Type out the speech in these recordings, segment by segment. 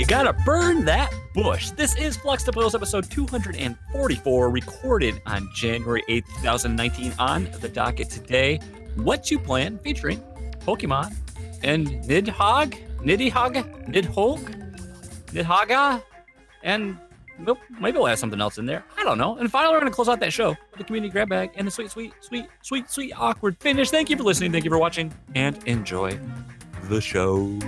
You gotta burn that bush. This is Fluxtapose episode 244, recorded on January 8th, 2019. On the docket today, What You Plan, featuring Pokemon and Nidhogg, Nidhogg, Nidhog, Nidhogga, and maybe we'll have something else in there. I don't know. And finally, we're going to close out that show with the community grab bag and the sweet, sweet, sweet, sweet, sweet, awkward finish. Thank you for listening. Thank you for watching, and enjoy the show.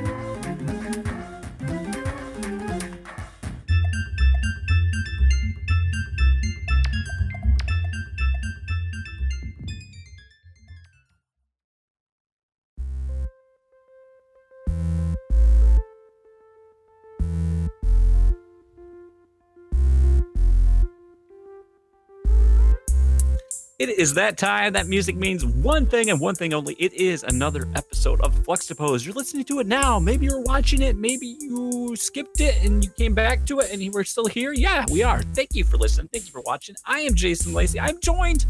It is that time. That music means one thing and one thing only. It is another episode of Fluxtapose. You're listening to it now. Maybe you're watching it. Maybe you skipped it and you came back to it and we're still here. Yeah, we are. Thank you for listening. Thank you for watching. I am Jason Lacey. I'm joined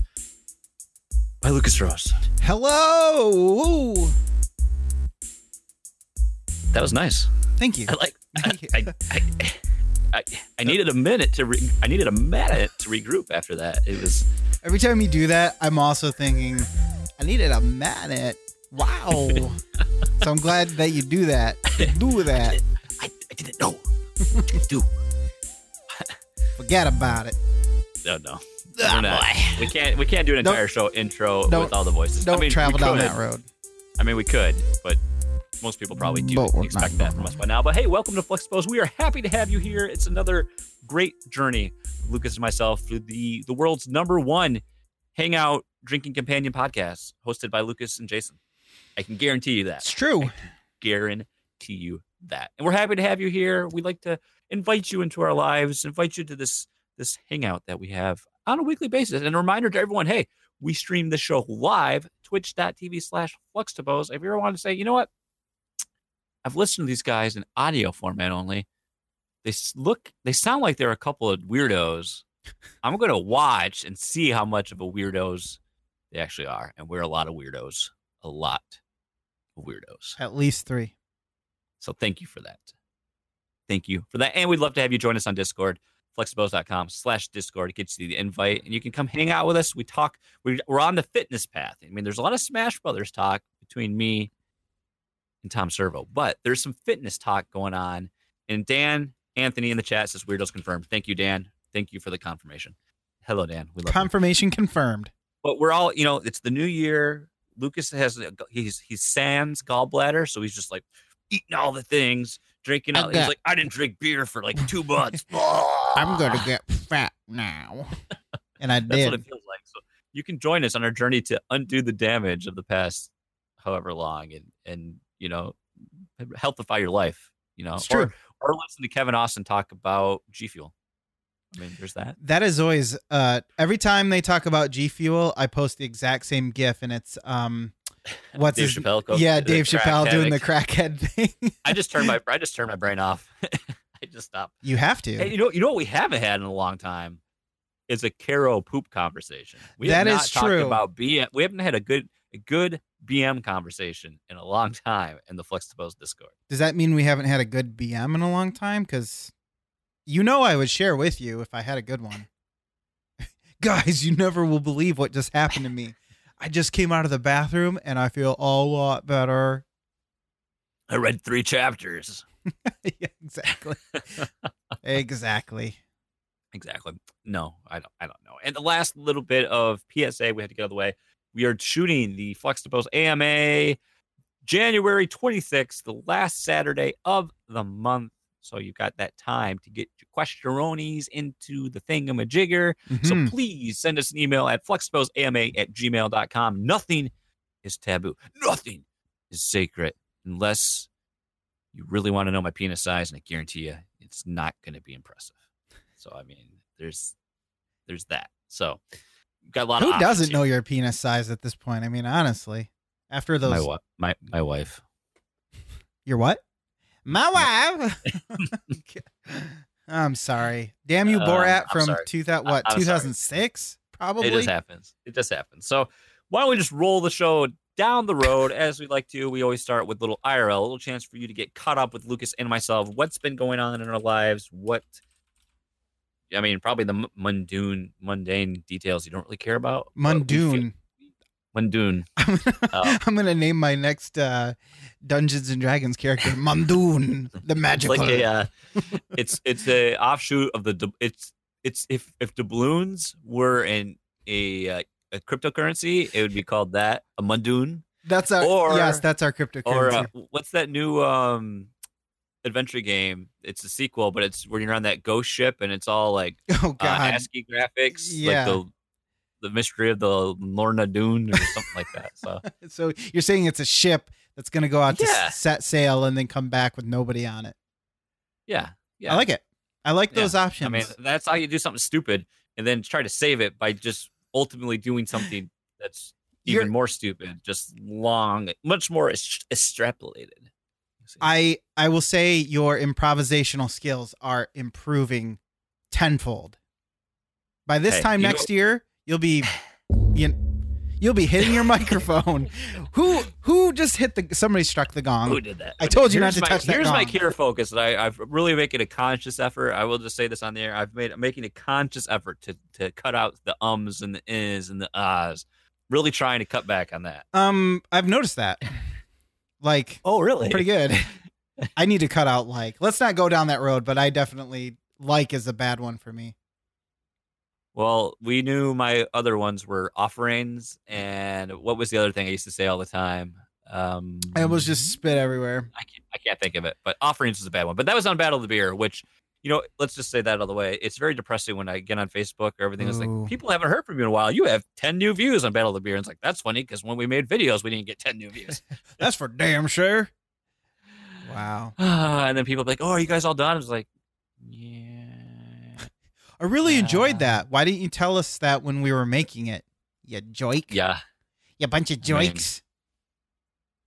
by Lucas Ross. Hello. That was nice. Thank you. I like. You. I, I, I, I needed a minute to. Re, I needed a minute to regroup after that. It was. Every time you do that, I'm also thinking, I needed a minute. Wow. so I'm glad that you do that. Do that. I, I didn't know. I didn't do. Forget about it. No, no. Ah, We're not- We can't. We can't do an Don't- entire show intro with all the voices. Don't I mean, travel down could. that road. I mean, we could, but most people probably do But expect that from us by now. But hey, welcome to Fluxtapose. We are happy to have you here. It's another great journey, Lucas and myself, through the the world's number one hangout drinking companion podcast, hosted by Lucas and Jason. I can guarantee you that. It's true. Guarantee you that. And we're happy to have you here. We'd like to invite you into our lives, invite you to this this hangout that we have on a weekly basis. And a reminder to everyone, hey, we stream the show live, twitch.tv slash fluxtapose. If you ever want to say, you know what? I've listened to these guys in audio format only. They look, they sound like they're a couple of weirdos. I'm going to watch and see how much of a weirdos they actually are. And we're a lot of weirdos. A lot of weirdos. At least three. So thank you for that. Thank you for that. And we'd love to have you join us on Discord, fluxtapose.com slash Discord. It gets you the invite and you can come hang out with us. We talk, we're on the fitness path. I mean, there's a lot of Smash Brothers talk between me and Tom Servo, but there's some fitness talk going on. And Dan Anthony in the chat says Weirdos confirmed. Thank you, Dan. Thank you for the confirmation. Hello, Dan. We love you Confirmation confirmed. but we're all you know it's the new year lucas has he's he's sans gallbladder so he's just like eating all the things drinking all, I he's like i didn't drink beer for like two months I'm going to get fat now. And I that's what did. it feels like so you can join us on our journey to undo the damage of the past however long and and you know healthify your life you know or, or listen to kevin austin talk about g fuel i mean there's that That is always uh every time they talk about G Fuel, I post the exact same GIF and it's um what's Dave his Chappelle Yeah, Dave Chappelle doing the crackhead thing. i just turned my i just turned my brain off i just stopped you have to. Hey, you know, you know what we haven't had in a long time is a Caro poop conversation. We That have not is talked true. about BM. We haven't had a good a good BM conversation in a long time in the Fluxtapose Discord. Does that mean we haven't had a good BM in a long time? Because you know I would share with you if I had a good one. Guys, you never will believe what just happened to me. I just came out of the bathroom and I feel a lot better. I read three chapters. yeah, exactly. exactly. Exactly. No, I don't. I don't know. And the last little bit of PSA we had to get out of the way. We are shooting the Fluxtapose AMA January 26th, the last Saturday of the month. So you've got that time to get your questionronis into the thingamajigger. So Mhm. please send us an email at flexposeama at gmail.com. Nothing is taboo. Nothing is sacred unless you really want to know my penis size, and I guarantee you it's not going to be impressive. So I mean, there's there's that. So got a lot Who of doesn't options know here. your penis size at this point? I mean, honestly, after my, those, my my wife. your what? My wife. I'm sorry. Damn you, Um, Borat I'm from 2000, what, 2006? Probably. It just happens. It just happens. So why don't we just roll the show down the road, as we like to, we always start with little IRL, a little chance for you to get caught up with Lucas and myself. What's been going on in our lives? What I mean, probably the mundane, mundane details you don't really care about. Mundoon. Mundoon. Oh. I'm gonna name my next uh, Dungeons and Dragons character Mundoon, the magical. It's like a, uh, it's it's a offshoot of the. It's it's if if doubloons were in a uh, a cryptocurrency, it would be called that a Mundoon. That's our or, yes, that's our cryptocurrency. Or uh, what's that new um adventure game. It's a sequel, but it's where you're on that ghost ship and it's all like oh god uh, ASCII graphics, yeah. like the the mystery of the Lorna Doone or something like that. So, so you're saying it's a ship that's going to go out yeah. to set sail and then come back with nobody on it. Yeah, yeah, I like it. I like those options. I mean, that's how you do something stupid and then try to save it by just ultimately doing something that's even you're, more stupid, just long, much more extrapolated. I I will say your improvisational skills are improving tenfold. By this hey, time next know- year, you'll be you, you'll be hitting your microphone. who who just hit the somebody struck the gong? Who did that? I told you not to my, touch that. Here's gong. my clear focus that I, I've really making a conscious effort. I will just say this on the air. I've made making a conscious effort to to cut out the ums and the is and the ahs. Really trying to cut back on that. Um, I've noticed that. Like, oh, really? Pretty good. I need to cut out like. Let's not go down that road, but I definitely like is a bad one for me. Well, we knew my other ones were offerings, and what was the other thing I used to say all the time? Um, it was just spit everywhere. I can't, I can't think of it, but offerings was a bad one. But that was on Battle of the Beer, which you know, let's just say that out of the way. It's very depressing when I get on Facebook or everything is like, people haven't heard from you in a while. You have 10 new views on Battle of the Beer. And it's like, that's funny because when we made videos, we didn't get 10 new views. that's for damn sure. Wow. and then people be like, "Oh, are you guys all done?" I was like, "Yeah." I really yeah. enjoyed that. Why didn't you tell us that when we were making it? You joik. Yeah. You bunch of joiks.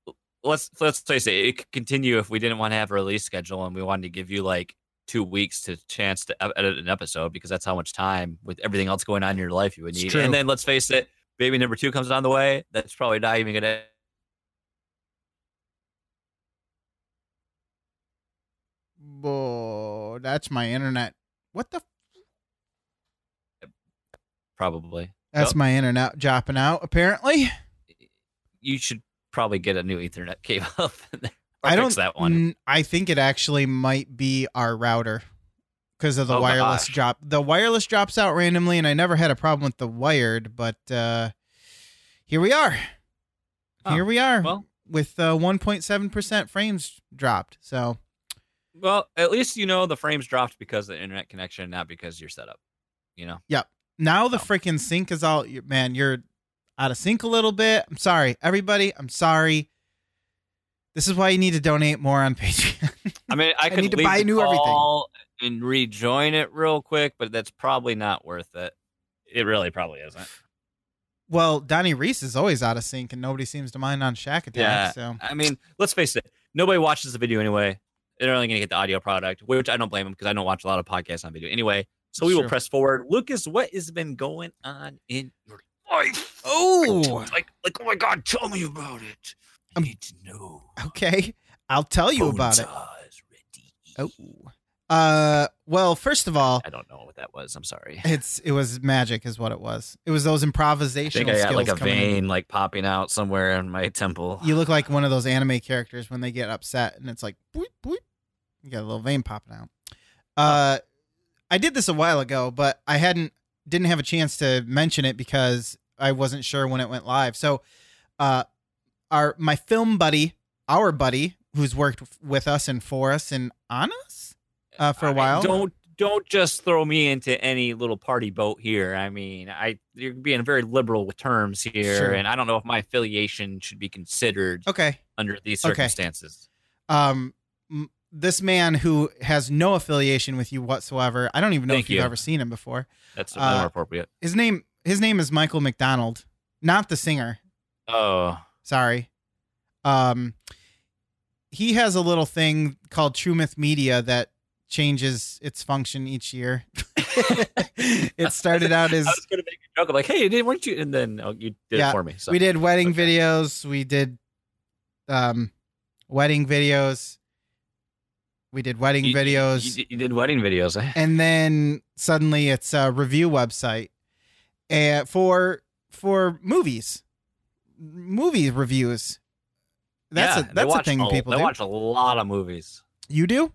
I mean, let's let's face it. It could continue if we didn't want to have a release schedule and we wanted to give you like two weeks to chance to edit an episode because that's how much time with everything else going on in your life you would need. And then let's face it, baby number two comes on the way. That's probably not even gonna Oh, that's my internet. What the? Probably. That's my internet dropping out. Apparently, you should probably get a new Ethernet cable. I don't. that one. I think it actually might be our router because of the oh, wireless gosh. drop. The wireless drops out randomly, and I never had a problem with the wired, but uh, here we are. Oh, here we are. Well, with uh, 1.7% frames dropped. So well, at least you know the frames dropped because of the internet connection, not because your setup. You know. Yep. Now the freaking sync is all man. You're out of sync a little bit. I'm sorry, everybody. I'm sorry. This is why you need to donate more on Patreon. I mean, I, I could need to buy new everything and rejoin it real quick, but that's probably not worth it. It really probably isn't. Well, Donnie Reese is always out of sync, and nobody seems to mind on Shack Attack. Yeah, so I mean, let's face it. Nobody watches the video anyway they're only going to get the audio product, which I don't blame them because I don't watch a lot of podcasts on video anyway. So we will press forward. Lucas, what has been going on in your life? Oh, like, like, oh my God, tell me about it. I need to know. Okay, I'll tell you about it. Oh, uh, well, first of all, I don't know what that was. I'm sorry. It's it was magic, is what it was. It was those improvisational. I think I got like a vein in. like popping out somewhere in my temple. You look like one of those anime characters when they get upset, and it's like, boop, boop. you got a little vein popping out. Uh, I did this a while ago, but I hadn't didn't have a chance to mention it because I wasn't sure when it went live. So, uh, our my film buddy, our buddy, who's worked with us and for us and on us uh, for a while. don't don't just throw me into any little party boat here. I mean, I you're being very liberal with terms here, sure. and I don't know if my affiliation should be considered. Okay. Under these circumstances. Okay. Um, this man who has no affiliation with you whatsoever. I don't even know Thank if you've you. ever seen him before. That's more uh, appropriate. His name his name is Michael McDonald, not the singer. Oh, sorry. Um, he has a little thing called True Myth Media that changes its function each year. it started out as I was gonna make a joke. I'm like, hey, didn't weren't you? And then oh, you did Yeah, it for me. So we did wedding okay. videos. We did um wedding videos. We did wedding You- you- videos. You, you did wedding videos. eh? and then suddenly it's a review website uh, for for movies, movie reviews. That's yeah, a that's a thing a, people They do. watch a lot of movies. you do?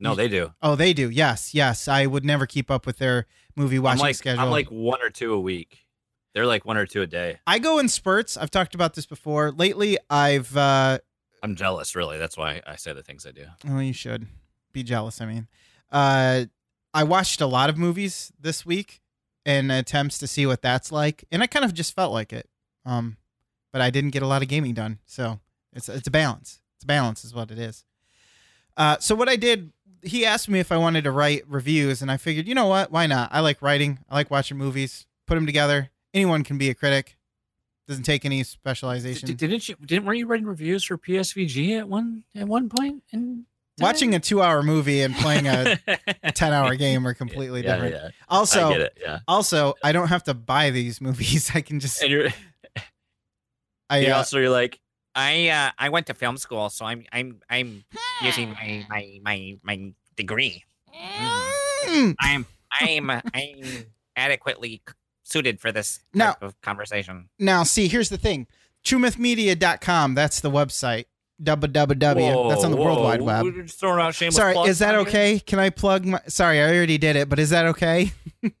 No, they do. Oh, they do. Yes, yes. I would never keep up with their movie I'm watching like schedule. I'm like one or two a week. They're like one or two a day. I go in spurts. I've talked about this before. Lately, I've uh, I'm jealous, really. That's why I say the things I do. Well, you should be jealous. I mean, uh, I watched a lot of movies this week in attempts to see what that's like, and I kind of just felt like it. Um, but I didn't get a lot of gaming done, so it's it's a balance. It's a balance, is what it is. Uh, so what I did, he asked me if I wanted to write reviews, and I figured, you know what, why not? I like writing. I like watching movies. Put them together. Anyone can be a critic. Doesn't take any specialization. Did, didn't you? Didn't were you writing reviews for PSVG at one at one point? In Watching a two-hour movie and playing a ten-hour game are completely yeah, different. Yeah, Also, I. Yeah, Also, I don't have to buy these movies. I can just you're I you uh, also you're like I uh I went to film school, so I'm I'm I'm using my my my my degree. mm, I'm I'm I'm adequately suited for this Now- type of conversation. now see, here's the thing. TrueMythMedia.com, that's the website. www. That's on the Whoa, World Wide Web. We're just throwing out shameless. Sorry, is that here? okay? Can I plug my Sorry, I already did it, but is that okay?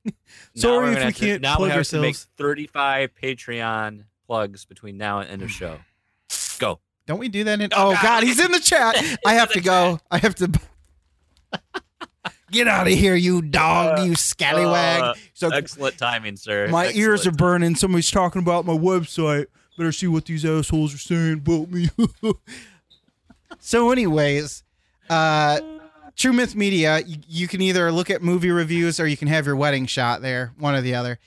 Now Sorry if we can't now plug we have to make 35 Patreon plugs between now and end of show. Go. Don't we do that in Oh, Oh God. god, he's in the chat. I have to go. I have to Get out of here, you dog, you scallywag. Uh, so Excellent timing, sir. My ears are burning. Somebody's talking about my website. Better see what these assholes are saying about me. so, anyways, uh, True Myth Media, you, you can either look at movie reviews or you can have your wedding shot there, one or the other.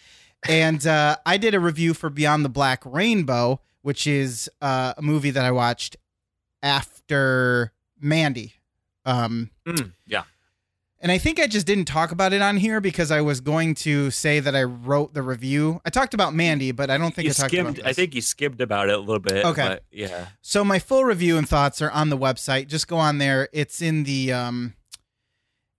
And uh, I did a review for Beyond the Black Rainbow, which is uh, a movie that I watched after Mandy. Um, Mm, yeah. and I think I just didn't talk about it on here because I was going to say that I wrote the review. I talked about Mandy, but I don't think You I talked skimmed. about I think you skimmed about it a little bit. Okay. but yeah. So my full review and thoughts are on the website. Just go on there. It's in the um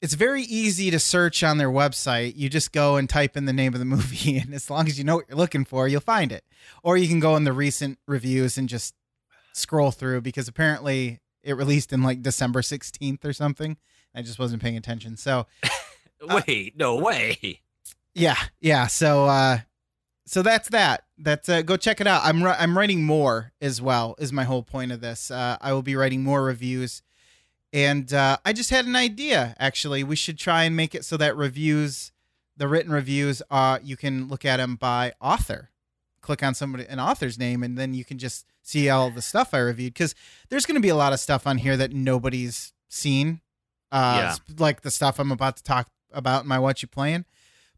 it's very easy to search on their website. You just go and type in the name of the movie and as long as you know what you're looking for, you'll find it. Or you can go in the recent reviews and just scroll through because apparently it released in like December 16th or something. I just wasn't paying attention. So Uh, Wait. no way. Yeah, yeah. So, uh, so that's that. That's uh, go check it out. I'm I'm writing more as well. Is my whole point of this. Uh, I will be writing more reviews, and uh, I just had an idea. Actually, we should try and make it so that reviews, the written reviews, uh, you can look at them by author. Click on somebody an author's name, and then you can just see all the stuff I reviewed. Because there's going to be a lot of stuff on here that nobody's seen. Uh, Yeah. like the stuff I'm about to talk about in my what you playing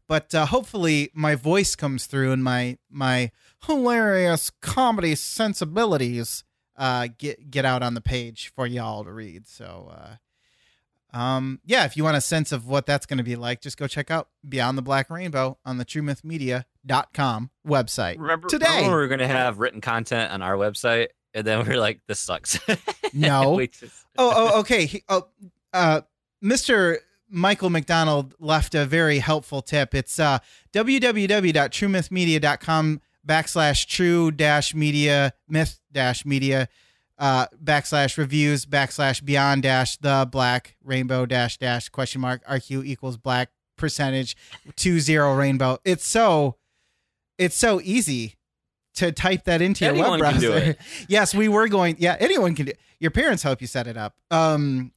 but uh, hopefully my voice comes through and my my hilarious comedy sensibilities uh, get get out on the page for y'all to read. So, uh, um, yeah, if you want a sense of what that's going to be like, just go check out Beyond the Black Rainbow on the TrueMythMedia.com website. Remember Today. remember we were gonna have written content on our website, and then we are like, this sucks. No. Just- oh, oh, okay. He, oh, uh, Mr. Michael McDonald left a very helpful tip. It's uh, www.truemythmedia.com backslash true dash media myth dash media uh, backslash reviews backslash beyond dash the black rainbow dash dash question mark RQ equals black percentage two zero rainbow. It's so it's so easy to type that into your Anyone web can browser. yes, we were going. Yeah, anyone can do. Your parents help you set it up. Um,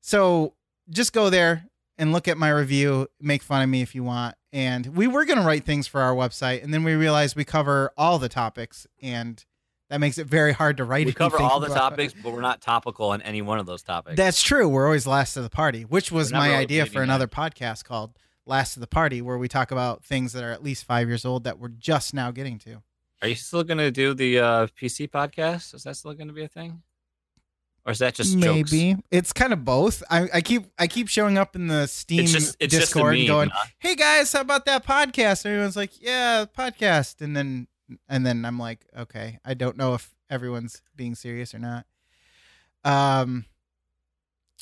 so just go there and look at my review. Make fun of me if you want. And we were gonna write things for our website, and then we realized we cover all the topics, and that makes it very hard to write. we cover all the topics, but we're not topical on any one of those topics. That's true. We're always last to the party, which was my idea for another podcast called "Last to the Party," where we talk about things that are at least five years old that we're just now getting to. Are you still gonna do the uh, PC podcast? Is that still gonna be a thing? or is that just jokes? Maybe it's kind of both. I, I keep I keep showing up in the Steam It's just it's Discord meme, going, huh? "Hey guys, how about that podcast?" And everyone's like, "Yeah, podcast." And then and then I'm like, "Okay, I don't know if everyone's being serious or not." Um.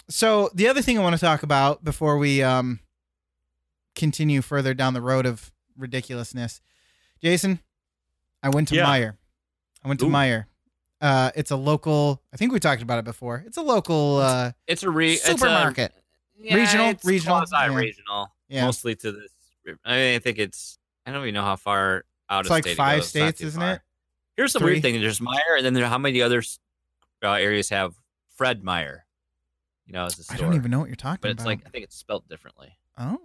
So the other thing I want to talk about before we um continue further down the road of ridiculousness, Jason, I went to Yeah. Meijer. I went to Ooh. Meijer. Uh, it's a local. I think we talked about it before. It's a local uh, It's a re it's a- supermarket. yeah, Regional- it's regional, quasi yeah. regional, Yeah. mostly to this. I mean, I think it's. I don't even know how far out It's of like state five. States, isn't far. it? Here's the Three? weird thing: there's Meijer, and then there, how many other uh, areas have Fred Meyer? You know, as a store. I don't even know what you're talking about. But it's like I think it's spelled differently. oh,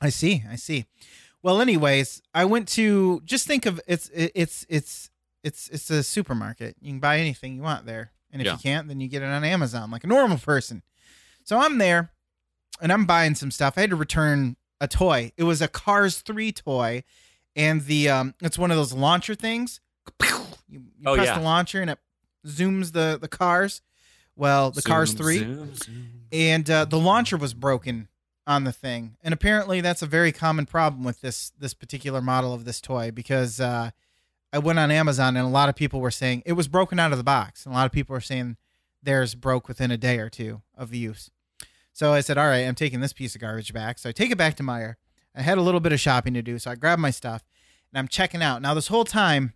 I see. I see. Well, anyways, I went to just think of it's it's it's it's it's a supermarket. You can buy anything you want there, and if Yeah. you can't, then you get it on Amazon like a normal person. So I'm there, and I'm buying some stuff. I had to return a toy. It was a Cars Three toy, and the um, it's one of those launcher things. You, you Oh, press yeah. the launcher and it zooms the the cars. Well, the Cars Three zoom, zoom. and uh, the launcher was broken on the thing and apparently that's a very common problem with this this particular model of this toy because uh, i went on amazon and a lot of people were saying it was broken out of the box and a lot of people were saying theirs broke within a day or two of use so i said all right i'm taking this piece of garbage back so i take it back to Meijer i had a little bit of shopping to do so i grabbed my stuff and i'm checking out now this whole time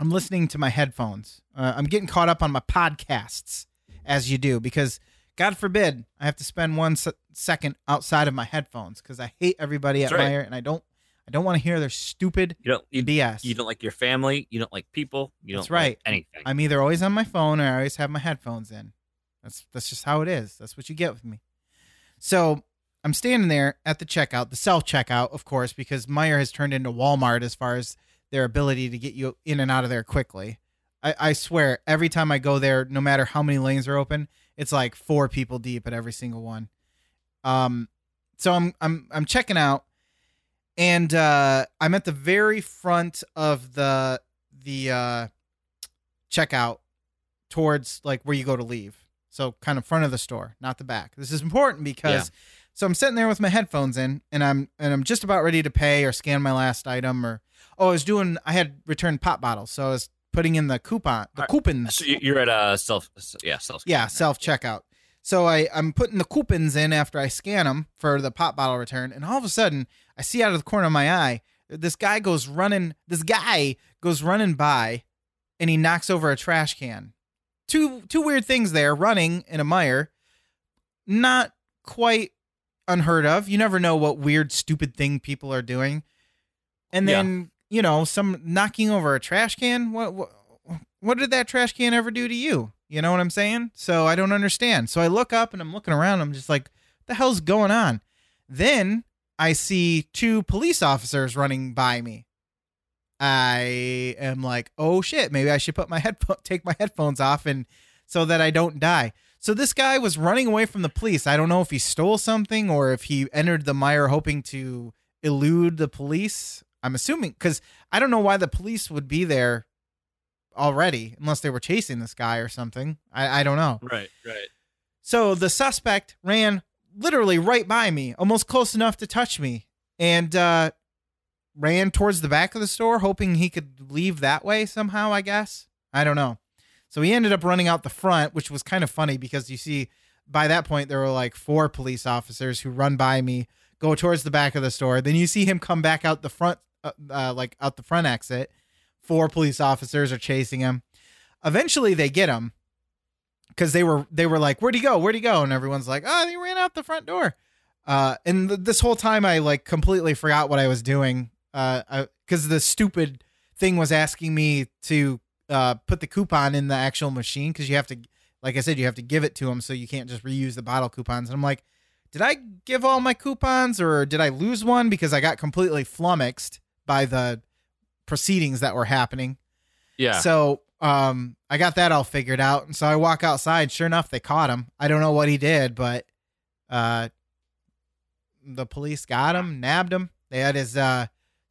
i'm listening to my headphones uh, i'm getting caught up on my podcasts as you do because God forbid I have to spend one se- second outside of my headphones because I hate everybody at That's right. Meijer and I don't I don't want to hear their stupid You don't you, BS. you don't like your family. You don't like people. You don't That's right. like anything. I'm either always on my phone or I always have my headphones in. That's that's just how it is. That's what you get with me. So I'm standing there at the checkout, the self checkout, of course, because Meijer has turned into Walmart as far as their ability to get you in and out of there quickly. I, I swear, every time I go there, no matter how many lanes are open, it's like four people deep at every single one. Um, so I'm I'm I'm checking out, and uh, I'm at the very front of the the uh, checkout towards like where you go to leave. So kind of front of the store, not the back. This is important because so I'm sitting there with my headphones in and I'm and I'm just about ready to pay or scan my last item or oh I was doing I had returned pop bottles. So I was putting in the coupon the Alright. coupons. so you- you're at a self. Yeah, self. Yeah, self checkout. So I I'm putting the coupons in after I scan them for the pop bottle return, and all of a sudden I see out of the corner of my eye this guy goes running. This guy goes running by, and he knocks over a trash can. Two two weird things there. Running in a Meijer, not quite unheard of. You never know what weird stupid thing people are doing, and Yeah. then you know some knocking over a trash can. What what what did that trash can ever do to you? You know what I'm saying? So I don't understand. So I look up and I'm looking around. I'm just like, the hell's going on? Then I see two police officers running by me. I am like, oh shit, maybe I should put my headphone, take my headphones off, and so that I don't die. So this guy was running away from the police. I don't know if he stole something or if he entered the Meijer hoping to elude the police. I'm assuming because I don't know why the police would be there already unless they were chasing this guy or something. I, I don't know. Right. Right. So the suspect ran literally right by me, almost close enough to touch me, and uh, ran towards the back of the store, hoping he could leave that way somehow, I guess. I don't know. So he ended up running out the front, which was kind of funny because you see, by that point, there were like four police officers who run by me, go towards the back of the store. Then you see him come back out the front, uh, uh, like out the front exit. Four police officers are chasing him. Eventually, they get him because they were they were like, "Where'd he go? Where'd he go?" And everyone's like, "Oh, he ran out the front door." Uh, and th- this whole time, I like completely forgot what I was doing. Uh, because the stupid thing was asking me to uh put the coupon in the actual machine because you have to, like I said, you have to give it to them, so you can't just reuse the bottle coupons. And I'm like, did I give all my coupons or did I lose one because I got completely flummoxed by the proceedings that were happening? Yeah. So um, I got that all figured out, and so I walk outside. Sure enough, they caught him. I don't know what he did, but uh, the police got him, nabbed him. They had his uh,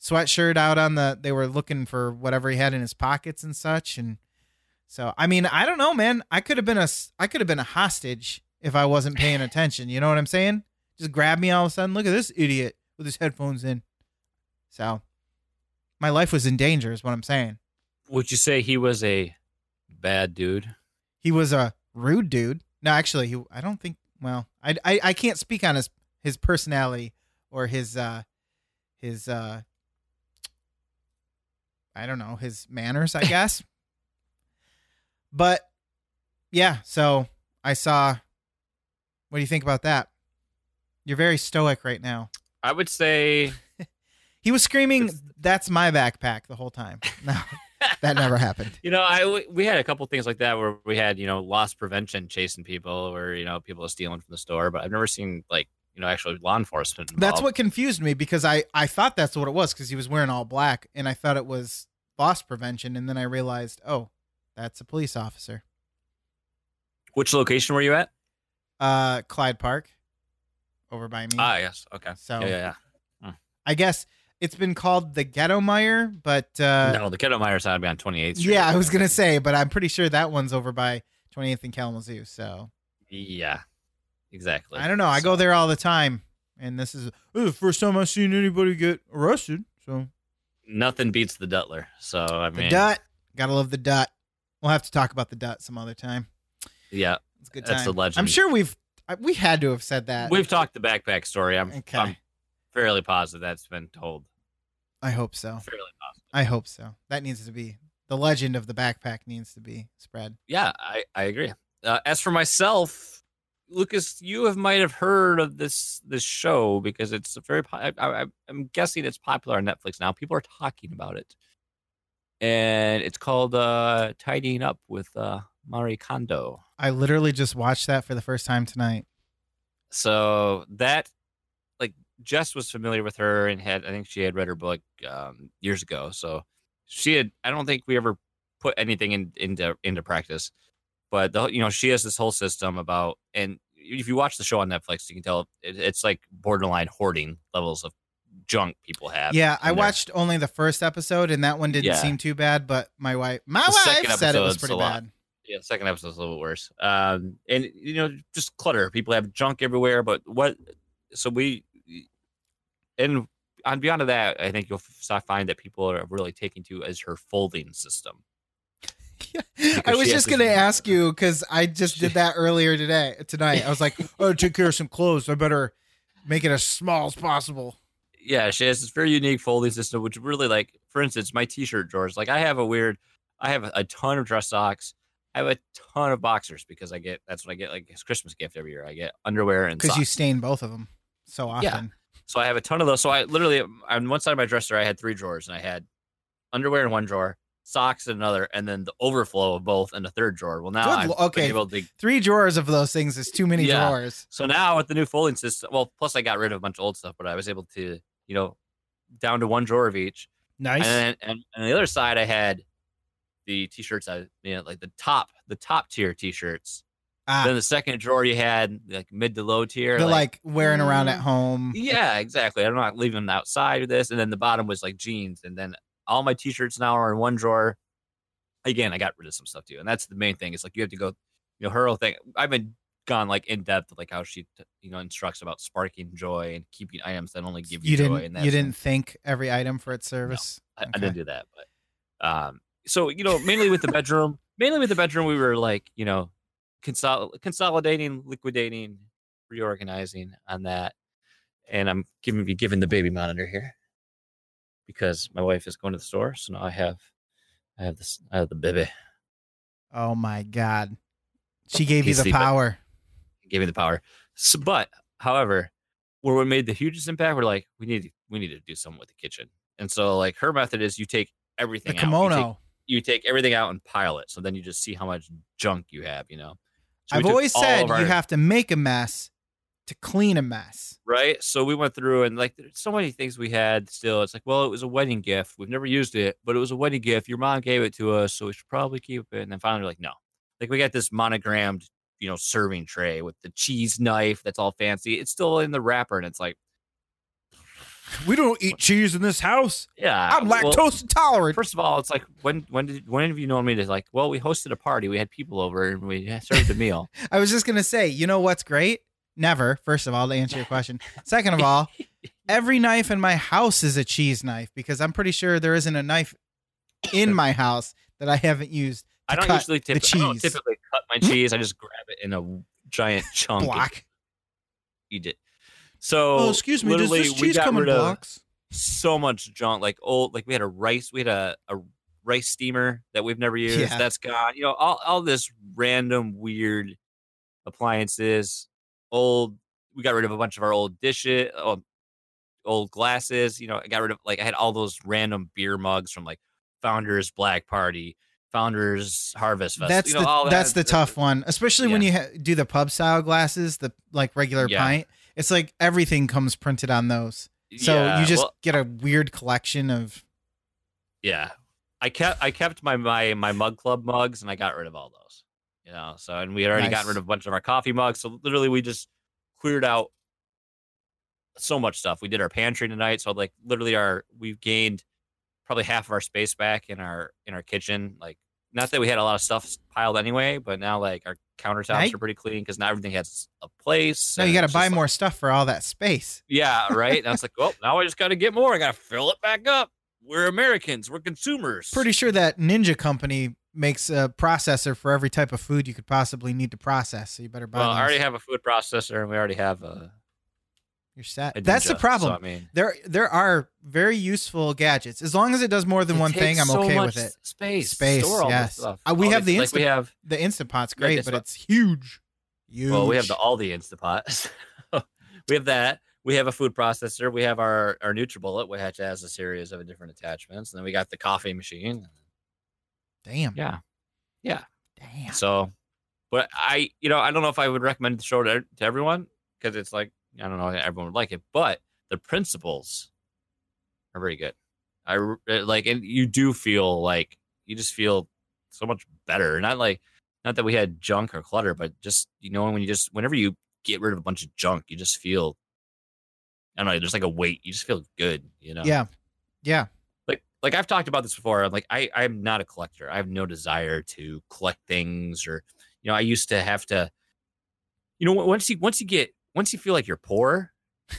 sweatshirt out on the. They were looking for whatever he had in his pockets and such, and So I mean, I don't know, man. I could have been a I could have been a hostage if I wasn't paying attention. You know what I'm saying? Just grab me all of a sudden. Look at this idiot with his headphones in. So my life was in danger, is what I'm saying. Would you say he was a bad dude? He was a rude dude. No, actually, he. I don't think. Well, I, I, I can't speak on his his personality or his uh his uh I don't know his manners. I guess. but yeah, so I saw. What do you think about that? You're very stoic right now. I would say He was screaming, "That's my backpack!" the whole time. No, that never happened. You know, I we had a couple things like that where we had you know loss prevention chasing people, or you know people are stealing from the store, but I've never seen like you know actually law enforcement. That's what confused me because I I thought that's what it was because he was wearing all black and I thought it was loss prevention and then I realized oh that's a police officer. Which location were you at? Uh, Clyde Park, over by me. Ah, yes. Okay. So- yeah, yeah, yeah. I guess it's been called the Ghetto Meijer, but uh, no, the Kettle Meijers would be on 28th Street. yeah, I was gonna say, but I'm pretty sure that one's over by 20th and Kalamazoo. So Yeah, exactly. I don't know. I go there all the time, and this is oh, the first time I've seen anybody get arrested. So Nothing beats the Dutler. So I the mean, Dut, gotta love the Dut. We'll have to talk about the Dut some other time. yeah, It's a good That's a legend. I'm sure we've we had to have said that. we've talked the backpack story. I'm, Okay. I'm fairly positive that's been told. I hope so. Fairly positive. I hope so. That needs to be the legend of the backpack needs to be spread. Yeah, I I agree. Uh, as for myself, Lucas, you have might have heard of this this show because it's very. I, I, I'm guessing it's popular on Netflix now. People are talking about it, and it's called uh, "Tidying Up" with uh, Marie Kondo. I literally just watched that for the first time tonight. So that, like, Jess was familiar with her and had. I think she had read her book um, years ago. So she had. I don't think we ever put anything in, into into practice, but the, you know she has this whole system about. And if you watch the show on Netflix, you can tell it, it's like borderline hoarding levels of junk people have. Yeah, I watched only the first episode and that one didn't Yeah. seem too bad, but my wife my wife said it was pretty bad. Yeah, the second episode's a little bit worse. Um, and you know, just clutter. People have junk everywhere. But what? So we, and on beyond of that, I think you'll find that people are really taking to is her folding system. I was just gonna this- ask you because I just did that earlier today tonight. I was like, oh, take care of some clothes. I better make it as small as possible. Yeah, she has this very unique folding system, which really like, for instance, my T-shirt drawers. Like, I have a weird, I have a ton of dress socks. I have a ton of boxers because I get that's what I get like as Christmas gift every year. I get underwear and Because you stain both of them so often. Yeah. So I have a ton of those. So I literally on one side of my dresser I had three drawers and I had underwear in one drawer, socks in another, and then the overflow of both in the third drawer. Well now Good I'm okay. able to Three drawers of those things is too many Yeah. drawers. so now with the new folding system well plus I got rid of a bunch of old stuff, but I was able to, you know, down to one drawer of each. Nice. And then and, the other side I had the t-shirts I you know, like the top the top tier t-shirts. ah, Then the second drawer you had like mid to low tier. the like, wearing around at mm, home. Yeah, exactly. I'm not leaving them outside of this. And then the bottom was like jeans. And then all my t-shirts now are in one drawer. Again, I got rid of some stuff too. And that's the main thing. It's like you have to go, you know, her whole thing. I've been gone like in depth, like how she, you know, instructs about sparking joy and keeping items that only give you, You joy. didn't. and You didn't thank every item for its service. I, I Okay. didn't do that, but um, so you know, mainly with the bedroom, mainly with the bedroom, we were like, you know, consol- consolidating, liquidating, reorganizing on that, and I'm giving you giving the baby monitor here because my wife is going to the store, so now I have, I have this, I have the baby, Oh my god. She gave you He's the sleeping. power. me the power. So, but however, where we made the hugest impact, we're like, we need, we need to do something with the kitchen, and so like her method is you take The everything out. You take kimono. you take everything out and pile it. So then you just see how much junk you have, you know. So I've always said our- you have to make a mess to clean a mess. right. So we went through and like there's so many things we had still. It's like, well, it was a wedding gift. We've never used it, but it was a wedding gift. Your mom gave it to us, so we should probably keep it. And then finally, like, no. Like we got this monogrammed, you know, serving tray with the cheese knife that's all fancy. It's still in the wrapper, and it's like, We don't eat cheese in this house. Yeah, I'm well, lactose intolerant. First of all, it's like when when did when have you known me to like? Well, we hosted a party, we had people over, and we served a meal. I was just gonna say, you know what's great? Never. First of all, to answer your question. Second of all, every knife in my house is a cheese knife because I'm pretty sure there isn't a knife in my house that I haven't used. To I don't usually the tip, I don't typically cut my cheese. I just grab it in a giant chunk block. eat it. So Oh, excuse me. Does this cheese come in blocks? so much junk, like old, like we had a rice, we had a, a rice steamer that we've never used. Yeah. That's gone. You know, all all this random weird appliances, old. We got rid of a bunch of our old dishes, old, old glasses. You know, I got rid of like I had all those random beer mugs from like Founders Black Party, Founders Harvest Fest. That's you know, the all that's that- the uh, tough one, especially when you ha- do the pub style glasses, the like regular Yeah. pint. It's like everything comes printed on those, so Yeah, you just well, get a weird collection of. yeah i kept i kept my my my mug club mugs and i got rid of all those you know so and we had already gotten rid of a bunch of our coffee mugs so literally we just cleared out so much stuff. We did our pantry tonight so like literally our we've gained probably half of our space back in our in our kitchen like not that we had a lot of stuff piled anyway but now like our countertops Right. are pretty clean because now everything has a place No, you got to buy like- more stuff for all that space. yeah right? And i was like well now i just got to get more. I gotta fill it back up. We're americans. We're consumers. Pretty sure that Ninja Company makes a processor for every type of food you could possibly need to process. So you better buy. Well, those. I already have a food processor, and we already have a. You're set. That's the problem. So, I mean, There, there are very useful gadgets. As long as it does more than one thing, I'm so okay with it. Space, Space, store all yes. Uh, we All have the like we have. The Instant Pot's great, but it's huge. Huge. Well, we have the all the instant pots. we have that. We have a food processor. We have our our NutriBullet, which has a series of different attachments, and then we got the coffee machine. Damn. Yeah. Yeah. Damn. So, but I, you know, I don't know if I would recommend the show to, to everyone because it's like I don't know everyone would like it, but the principles are very good. I r- uh, like, and you do feel like you just feel so much better. Not like, not that we had junk or clutter, but just you know when you just whenever you get rid of a bunch of junk, you just feel. I don't know. There's like a weight. You just feel good. You know Yeah. Yeah. Like I've talked about this before. I'm like I I'm not a collector. I have no desire to collect things or you know I used to have to you know once you once you get once you feel like you're poor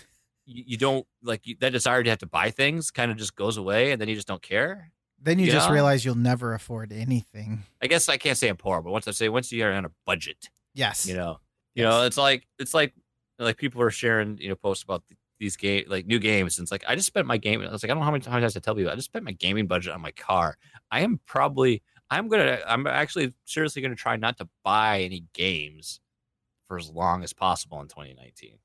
you, you don't like you, that desire to have to buy things kind of just goes away and then you just don't care. Then you just Yeah. realize you'll never afford anything. I guess I can't say I'm poor, but once I say once you're on a budget, Yes. you know, you know, it's like it's like like people are sharing you know posts about th- these game like new games. And it's like I just spent my game. I was like I don't know how many times I tell people I just spent my gaming budget on my car. I am probably I'm gonna I'm actually seriously gonna try not to buy any games for as long as possible in 2019.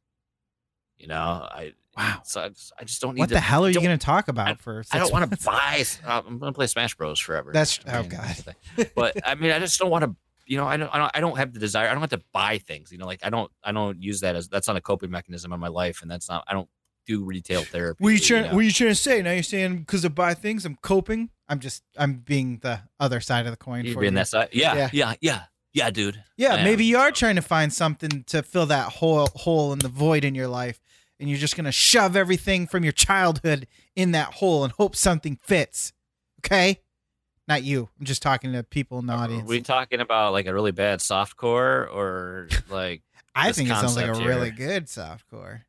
You know, I Wow. so I just, I just don't need What to. the hell are you going to talk about for? I don't want to buy. Uh, I'm gonna play Smash Bros forever. That's- I oh, mean, God. the thing. But I mean, I just don't want to. You know, I don't, I don't. I don't have the desire. I don't have to buy things. You know, like I don't. I don't use that as that's not a coping mechanism in my life, and that's not. I don't do retail therapy. What are you you trying? know? What are you trying to say? Now you're saying because I buy things, I'm coping. I'm just, I'm being the other side of the coin You for being you. that side? Yeah, Yeah. yeah, yeah, yeah, dude. yeah, I maybe am. you are trying to find something to fill that hole, hole in the void in your life, and you're just gonna shove everything from your childhood in that hole and hope something fits. Okay, not you. I'm just talking to people in the Are audience. we talking about like a really bad softcore or like? I think it sounds like a concept really here? good softcore.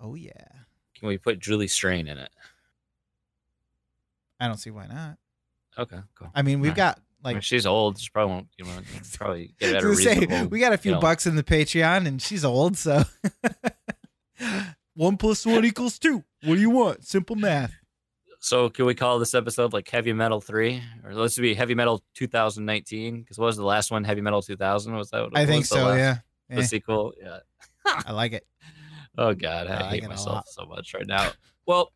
Oh yeah, Can we put Julie Strain in it? I don't see why not. Okay, cool. I mean, we've got I like mean, she's old. She probably won't. You know, probably get at I a was gonna say, we got a few you know. bucks in the Patreon, and she's old, so one plus one equals two. What do you want? Simple math. So can we call this episode like Heavy Metal Three, or let's be Heavy Metal 2019? Because what was the last one? Heavy Metal 2000? Was that? What I was think so. last- Yeah, The Eh, sequel. Yeah. I like it. Oh God, I I, like hate myself so much right now. Well,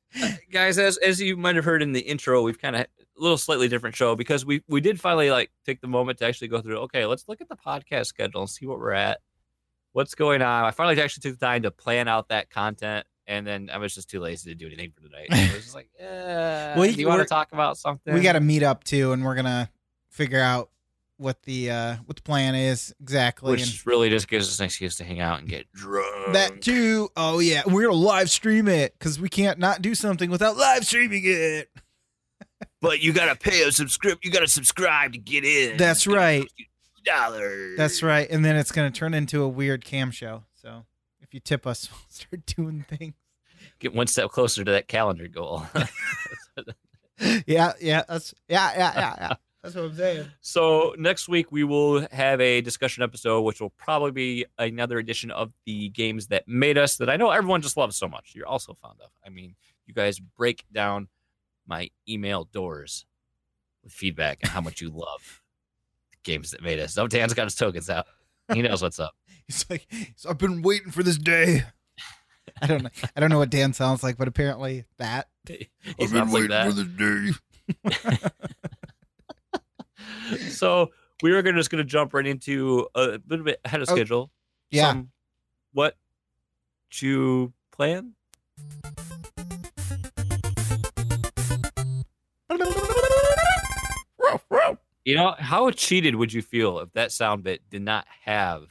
guys, as as you might have heard in the intro, we've kind of a little slightly different show because we we did finally like take the moment to actually go through. Okay, let's look at the podcast schedule and see what we're at. What's going on? I finally actually took the time to plan out that content, and then I was just too lazy to do anything for tonight. I was just like, Well, do you want to talk about something? We got to meet up too, and we're gonna figure out what the uh what the plan is exactly. and Which really just gives us an excuse to hang out and get drunk. that too. Oh yeah, we're gonna live stream it because we can't not do something without live streaming it. but you gotta pay a subscribe. You gotta subscribe to get in. That's right. $2. That's right. And then it's gonna turn into a weird cam show. So you tip us, we'll start doing things. Get one step closer to that calendar goal. Yeah, yeah, that's yeah, yeah, yeah, yeah. That's what I'm saying. So next week we will have a discussion episode, which will probably be another edition of the games that made us. That I know everyone just loves so much. You're also fond of. I mean, you guys break down my email doors with feedback and how much you love the games that made us. Oh, Dan's got his tokens out. He knows what's up. He's like, so I've been waiting for this day. I don't know. I don't know what Dan sounds like, but apparently that. He sounds like that. this day. so we are gonna, just going to jump right into a little bit ahead of Oh, schedule. yeah. Some what you plan? You know, how cheated would you feel if that sound bit did not have?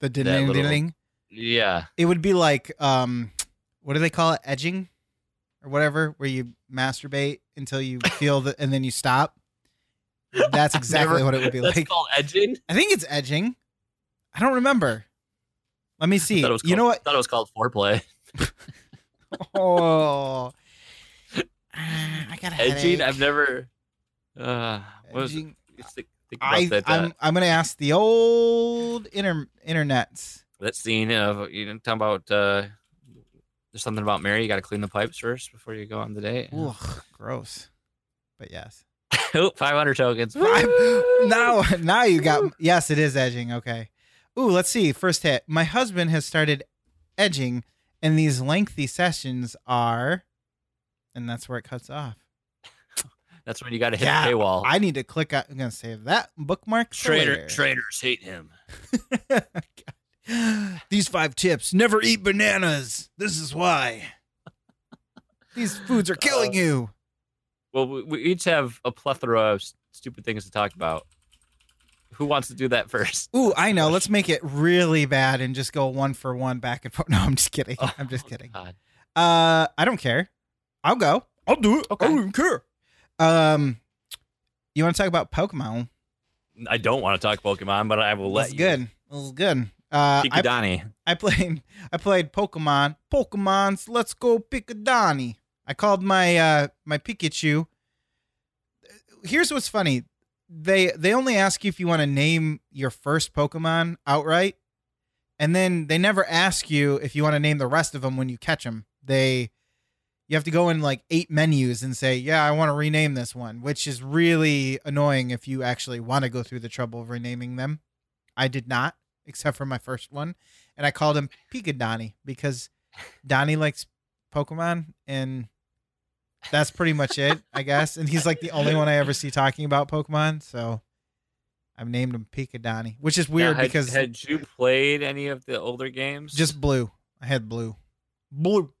The That ding little- ding. Yeah, It would be like um, what do they call it? Edging, or whatever, where you masturbate until you feel that, and then you stop. That's exactly Never- what it would be that's like. called edging. I think it's edging. I don't remember. Let me see. It was You know called- what? Thought it was called foreplay. Oh, Ah, I got a Edging. headache. I've never. Uh, it? Edging. Think, think about I, that. Uh, I'm I'm gonna ask the old inter internets. that scene of you know talking about. Uh, there's something about Mary. You got to clean the pipes first before you go on the date. Ugh, gross. But yes. Oh, 500 tokens. Five- now now you got yes, it is edging. Okay. Ooh, let's see. First hit. My husband has started edging, and these lengthy sessions are, and that's where it cuts off. That's when you got to hit Yeah, the paywall. I need to click. on- I'm gonna save that bookmark. later. trainers hate him. These five tips: never eat bananas. This is why. These foods are killing Uh, you. Well, we, we each have a plethora of stupid things to talk about. Who wants to do that first? Ooh, I know. Let's make it really bad and just go one for one back and forth. No, I'm just kidding. I'm just Oh, kidding. God. Uh, I don't care. I'll go. I'll do it. Okay. I don't even care. Um, you want to talk about Pokemon? I don't want to talk Pokemon, but I will let That's you. good. That's good. Uh, I, Pikadani. I played. I played Pokemon. Pokemon's Let's Go Pikadani. I called my uh my Pikachu. Here's what's funny. They they only ask you if you want to name your first Pokemon outright, and then they never ask you if you want to name the rest of them when you catch them. They you have to go in like eight menus and say, "Yeah, I want to rename this one," which is really annoying if you actually want to go through the trouble of renaming them. I did not, except for my first one, and I called him Pikadani because Donnie likes Pokemon, and that's pretty much it, I guess. And he's like the only one I ever see talking about Pokemon, so I've named him Pikadani, which is weird Now, had, because had you played any of the older games? just blue. I had blue, blue.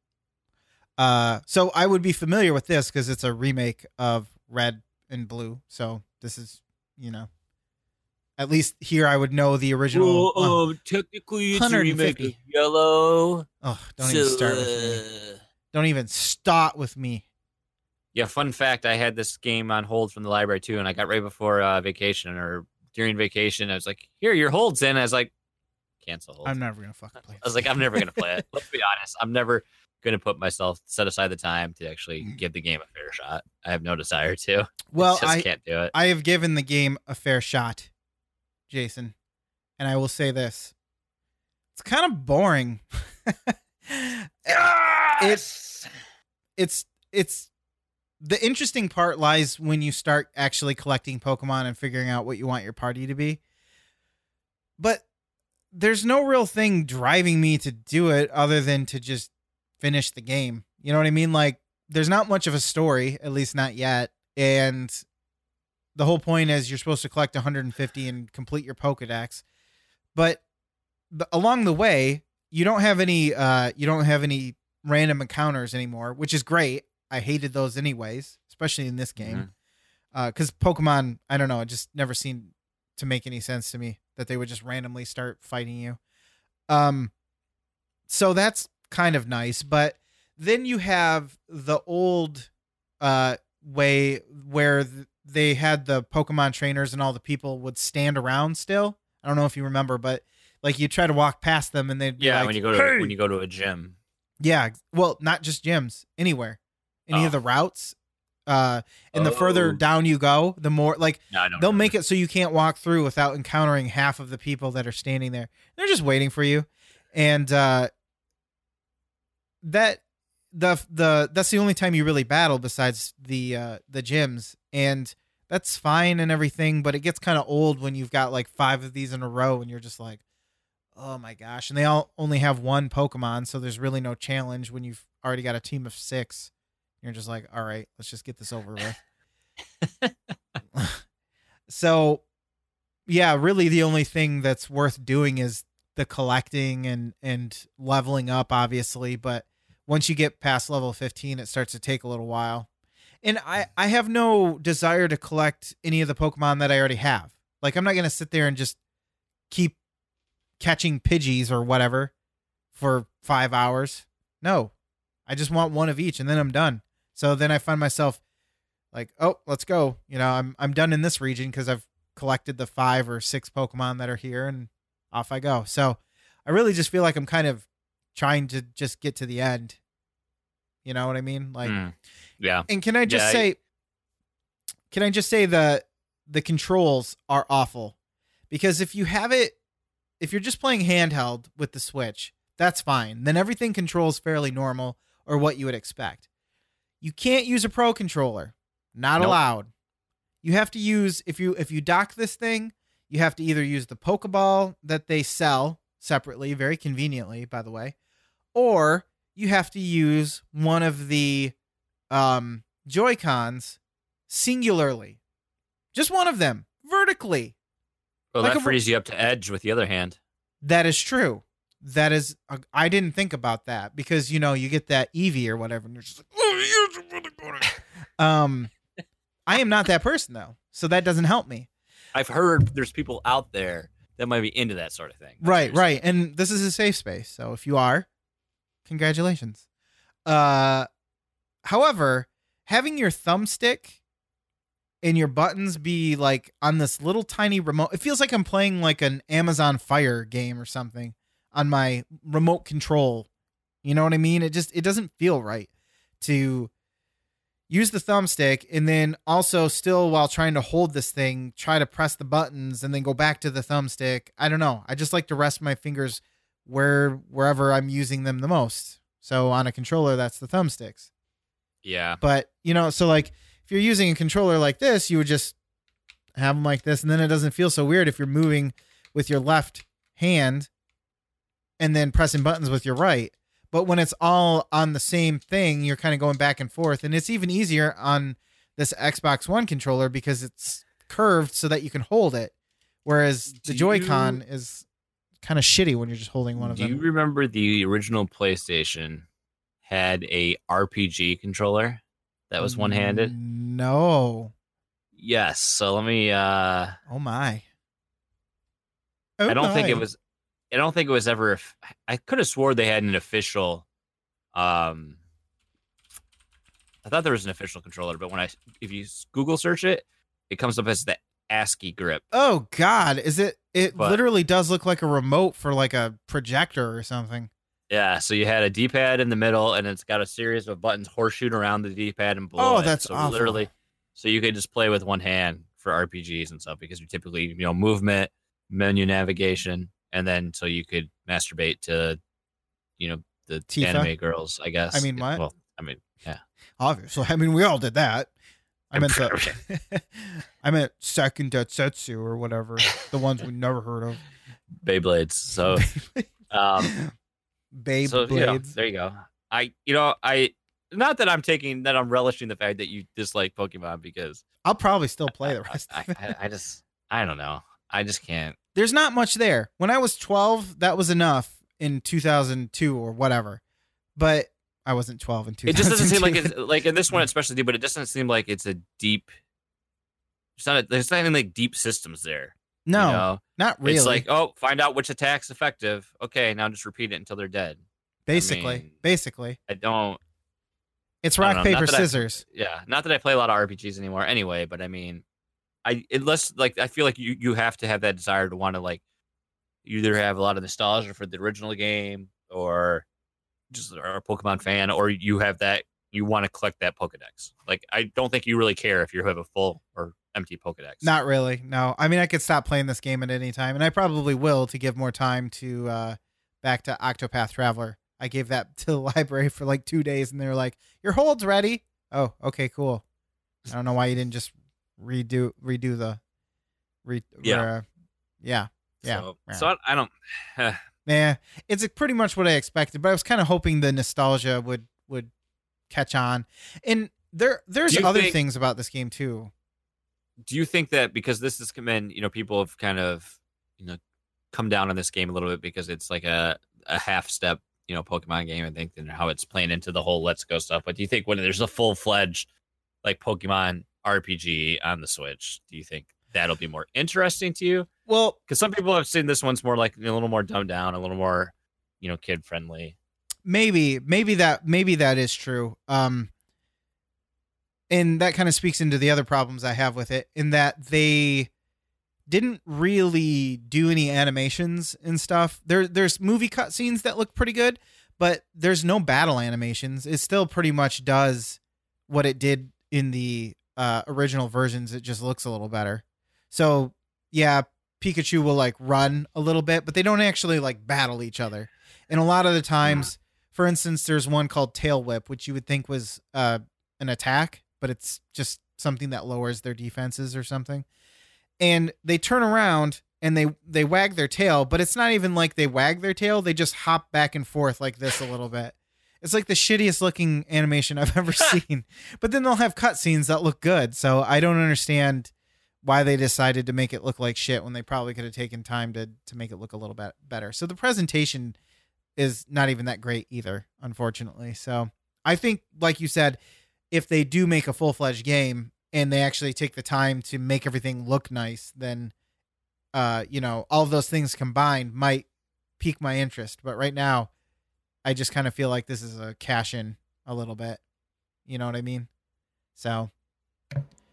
Uh, so I would be familiar with this because it's a remake of Red and Blue. So this is, you know, at least here I would know the original. Well, oh, um, technically, it's a remake of Yellow. oh, don't even start with me. uh, Don't even start with me. Yeah, fun fact: I had this game on hold from the library too, and I got right before uh, vacation or during vacation. I was like, "Here, your hold's in." I was like, "Cancel hold." I'm never gonna fucking play. It. I was like, "I'm never gonna play it." Let's be honest. I'm never gonna put myself set aside the time to actually mm-hmm. give the game a fair shot. I have no desire to. Well, just I can't do it. I have given the game a fair shot, Jason, and I will say this: it's kind of boring. it's it's it's the interesting part lies when you start actually collecting Pokemon and figuring out what you want your party to be. But there's no real thing driving me to do it other than to just finish the game. You know what I mean? Like there's not much of a story, at least not yet. And the whole point is you're supposed to collect 150 and complete your Pokedex. But the, along the way, you don't have any uh you don't have any random encounters anymore, which is great. I hated those anyways, especially in this game. Mhm. Uh cuz Pokemon, I don't know, I just never seemed to make any sense to me that they would just randomly start fighting you. Um, so that's kind of nice, but then you have the old uh way where th- they had the Pokemon trainers and all the people would stand around still. I don't know if you remember, but like you try to walk past them and they'd be Yeah, like, when you go to "Hey!" when you go to a gym. Yeah, well, not just gyms, anywhere, any Oh. of the routes. Uh, and the further Oh. down you go, the more like No, they'll remember. make it so you can't walk through without encountering half of the people that are standing there. They're just waiting for you, and uh, that the the that's the only time you really battle besides the uh, the gyms, and that's fine and everything. But it gets kind of old when you've got like five of these in a row, and you're just like, oh my gosh! And they all only have one Pokemon, so there's really no challenge when you've already got a team of six. You're just like, all right, let's just get this over with. so yeah really the only thing that's worth doing is the collecting and and leveling up obviously but once you get past level 15 it starts to take a little while. And i mm. i have no desire to collect any of the pokemon that i already have. Like i'm not going to sit there and just keep catching pidgeys or whatever for 5 hours. No. I just want one of each and then i'm done. So then i find myself like, oh, let's go. You know, I'm I'm done in this region because I've collected the five or six Pokemon that are here, and off I go. So I really just feel like I'm kind of trying to just get to the end. You know what I mean? Like, Mm. Yeah. and can I just Yeah, I- say, can I just say the the controls are awful because if you have it, if you're just playing handheld with the Switch, that's fine. Then everything controls fairly normal or what you would expect. You can't use a Pro controller, not Nope. allowed. You have to use if you if you dock this thing, you have to either use the Pokeball that they sell separately, very conveniently, by the way, or you have to use one of the um Joy Cons singularly. Just one of them, vertically. Well, Like that a- frees you up to edge with the other hand. That is true. That is, uh, I didn't think about that because you know you get that Eevee or whatever, and you're just like, oh, yes, I'm really good at it." um, I am not that person though, so that doesn't help me. I've heard there's people out there that might be into that sort of thing. That's Right, right, and this is a safe space, so if you are, congratulations. Uh, however, having your thumbstick and your buttons be like on this little tiny remote, it feels like I'm playing like an Amazon Fire game or something on my remote control. You know what I mean? It just it doesn't feel right to use the thumbstick and then also still while trying to hold this thing try to press the buttons and then go back to the thumbstick i don't know i just like to rest my fingers where wherever i'm using them the most. So on a controller that's the thumbsticks. Yeah. but you know so like if you're using a controller like this you would just have them like this and then it doesn't feel so weird if you're moving with your left hand and then pressing buttons with your right. But when it's all on the same thing you're kind of going back and forth and it's even easier on this xbox one controller because it's curved so that you can hold it whereas the Do joy-con is kind of shitty when you're just holding one of Do them Do you remember the original PlayStation had a RPG controller that was one handed? no Yes. So let me uh oh my Oh I don't think it was I don't think it was ever I could have swore they had an official um I thought there was an official controller, but when I if you Google search it, it comes up as the ASCII grip. Oh God, is it? It But- literally does look like a remote for like a projector or something. Yeah, so you had a D-pad in the middle, and it's got a series of buttons horseshoed around the D-pad and below. Oh, it. that's so awful. literally. So you could just play with one hand for RPGs and stuff because you typically you know movement, menu navigation, and then so you could masturbate to, you know, the Tifa? anime girls. I guess. I mean, what? Well, I mean, yeah. Obviously, I mean we all did that. I meant the, I meant second Detsetsu or whatever, the ones we never heard of. Beyblades. So, um, Babe so you know, there you go. I, you know, I. Not that I'm taking that I'm relishing the fact that you dislike Pokemon because I'll probably still play the rest. I, of it. I, I just I don't know. I just can't. There's not much there. When I was 12, that was enough in 2002 or whatever. But I wasn't 12 and two. It just doesn't seem like it's like in this one especially, but it doesn't seem like it's a deep. It's not. A, there's not even like deep systems there. No, You know? not really. It's like, oh, find out which attack's effective. Okay, now just repeat it until they're dead. basically, mean- basically, I don't. it's I don't rock paper that I- scissors. Yeah, not that I play a lot of RPGs anymore, anyway. But I mean, I unless like I feel like you you have to have that desire to want to like either have a lot of nostalgia for the original game or just are a Pokemon fan, or you have that you want to collect that Pokedex. Like I don't think you really care if you have a full or empty Pokedex. Not really. No, I mean I could stop playing this game at any time, and I probably will to give more time to uh, back to Octopath Traveler. I gave that to the library for like two days, and they were like, "Your hold's ready." Oh, okay, cool. I don't know why you didn't just redo redo the re Yeah. uh, yeah yeah So, yeah. so I, I don't. yeah it's pretty much what I expected, but I was kind of hoping the nostalgia would would catch on, and there there's other think- things about this game too. do you think that because this has come in, you know, people have kind of, you know, come down on this game a little bit because it's like a, a half step, you know, Pokemon game, I think, and how it's playing into the whole Let's Go stuff. But do you think when there's a full fledged like Pokemon RPG on the Switch, do you think that'll be more interesting to you? Well, Because some people have seen this one's more like a little more dumbed down, a little more, you know, kid friendly. maybe maybe that maybe that is true um and that kind of speaks into the other problems i have with it in that they didn't really do any animations and stuff there there's movie cutscenes that look pretty good but there's no battle animations it still pretty much does what it did in the uh, original versions it just looks a little better so yeah pikachu will like run a little bit but they don't actually like battle each other. And a lot of the times for instance there's one called tail whip which you would think was uh, an attack but it's just something that lowers their defenses or something. And they turn around and they they wag their tail but it's not even like they wag their tail they just hop back and forth like this a little bit. It's like the shittiest looking animation i've ever seen. But then they'll have cutscenes that look good so i don't understand why they decided to make it look like shit when they probably could have taken time to to make it look a little bit better. So the presentation is not even that great either unfortunately. So i think like you said if they do make a full-fledged game and they actually take the time to make everything look nice then uh you know all of those things combined might pique my interest. But right now i just kind of feel like this is a cash in a little bit. You know what i mean? So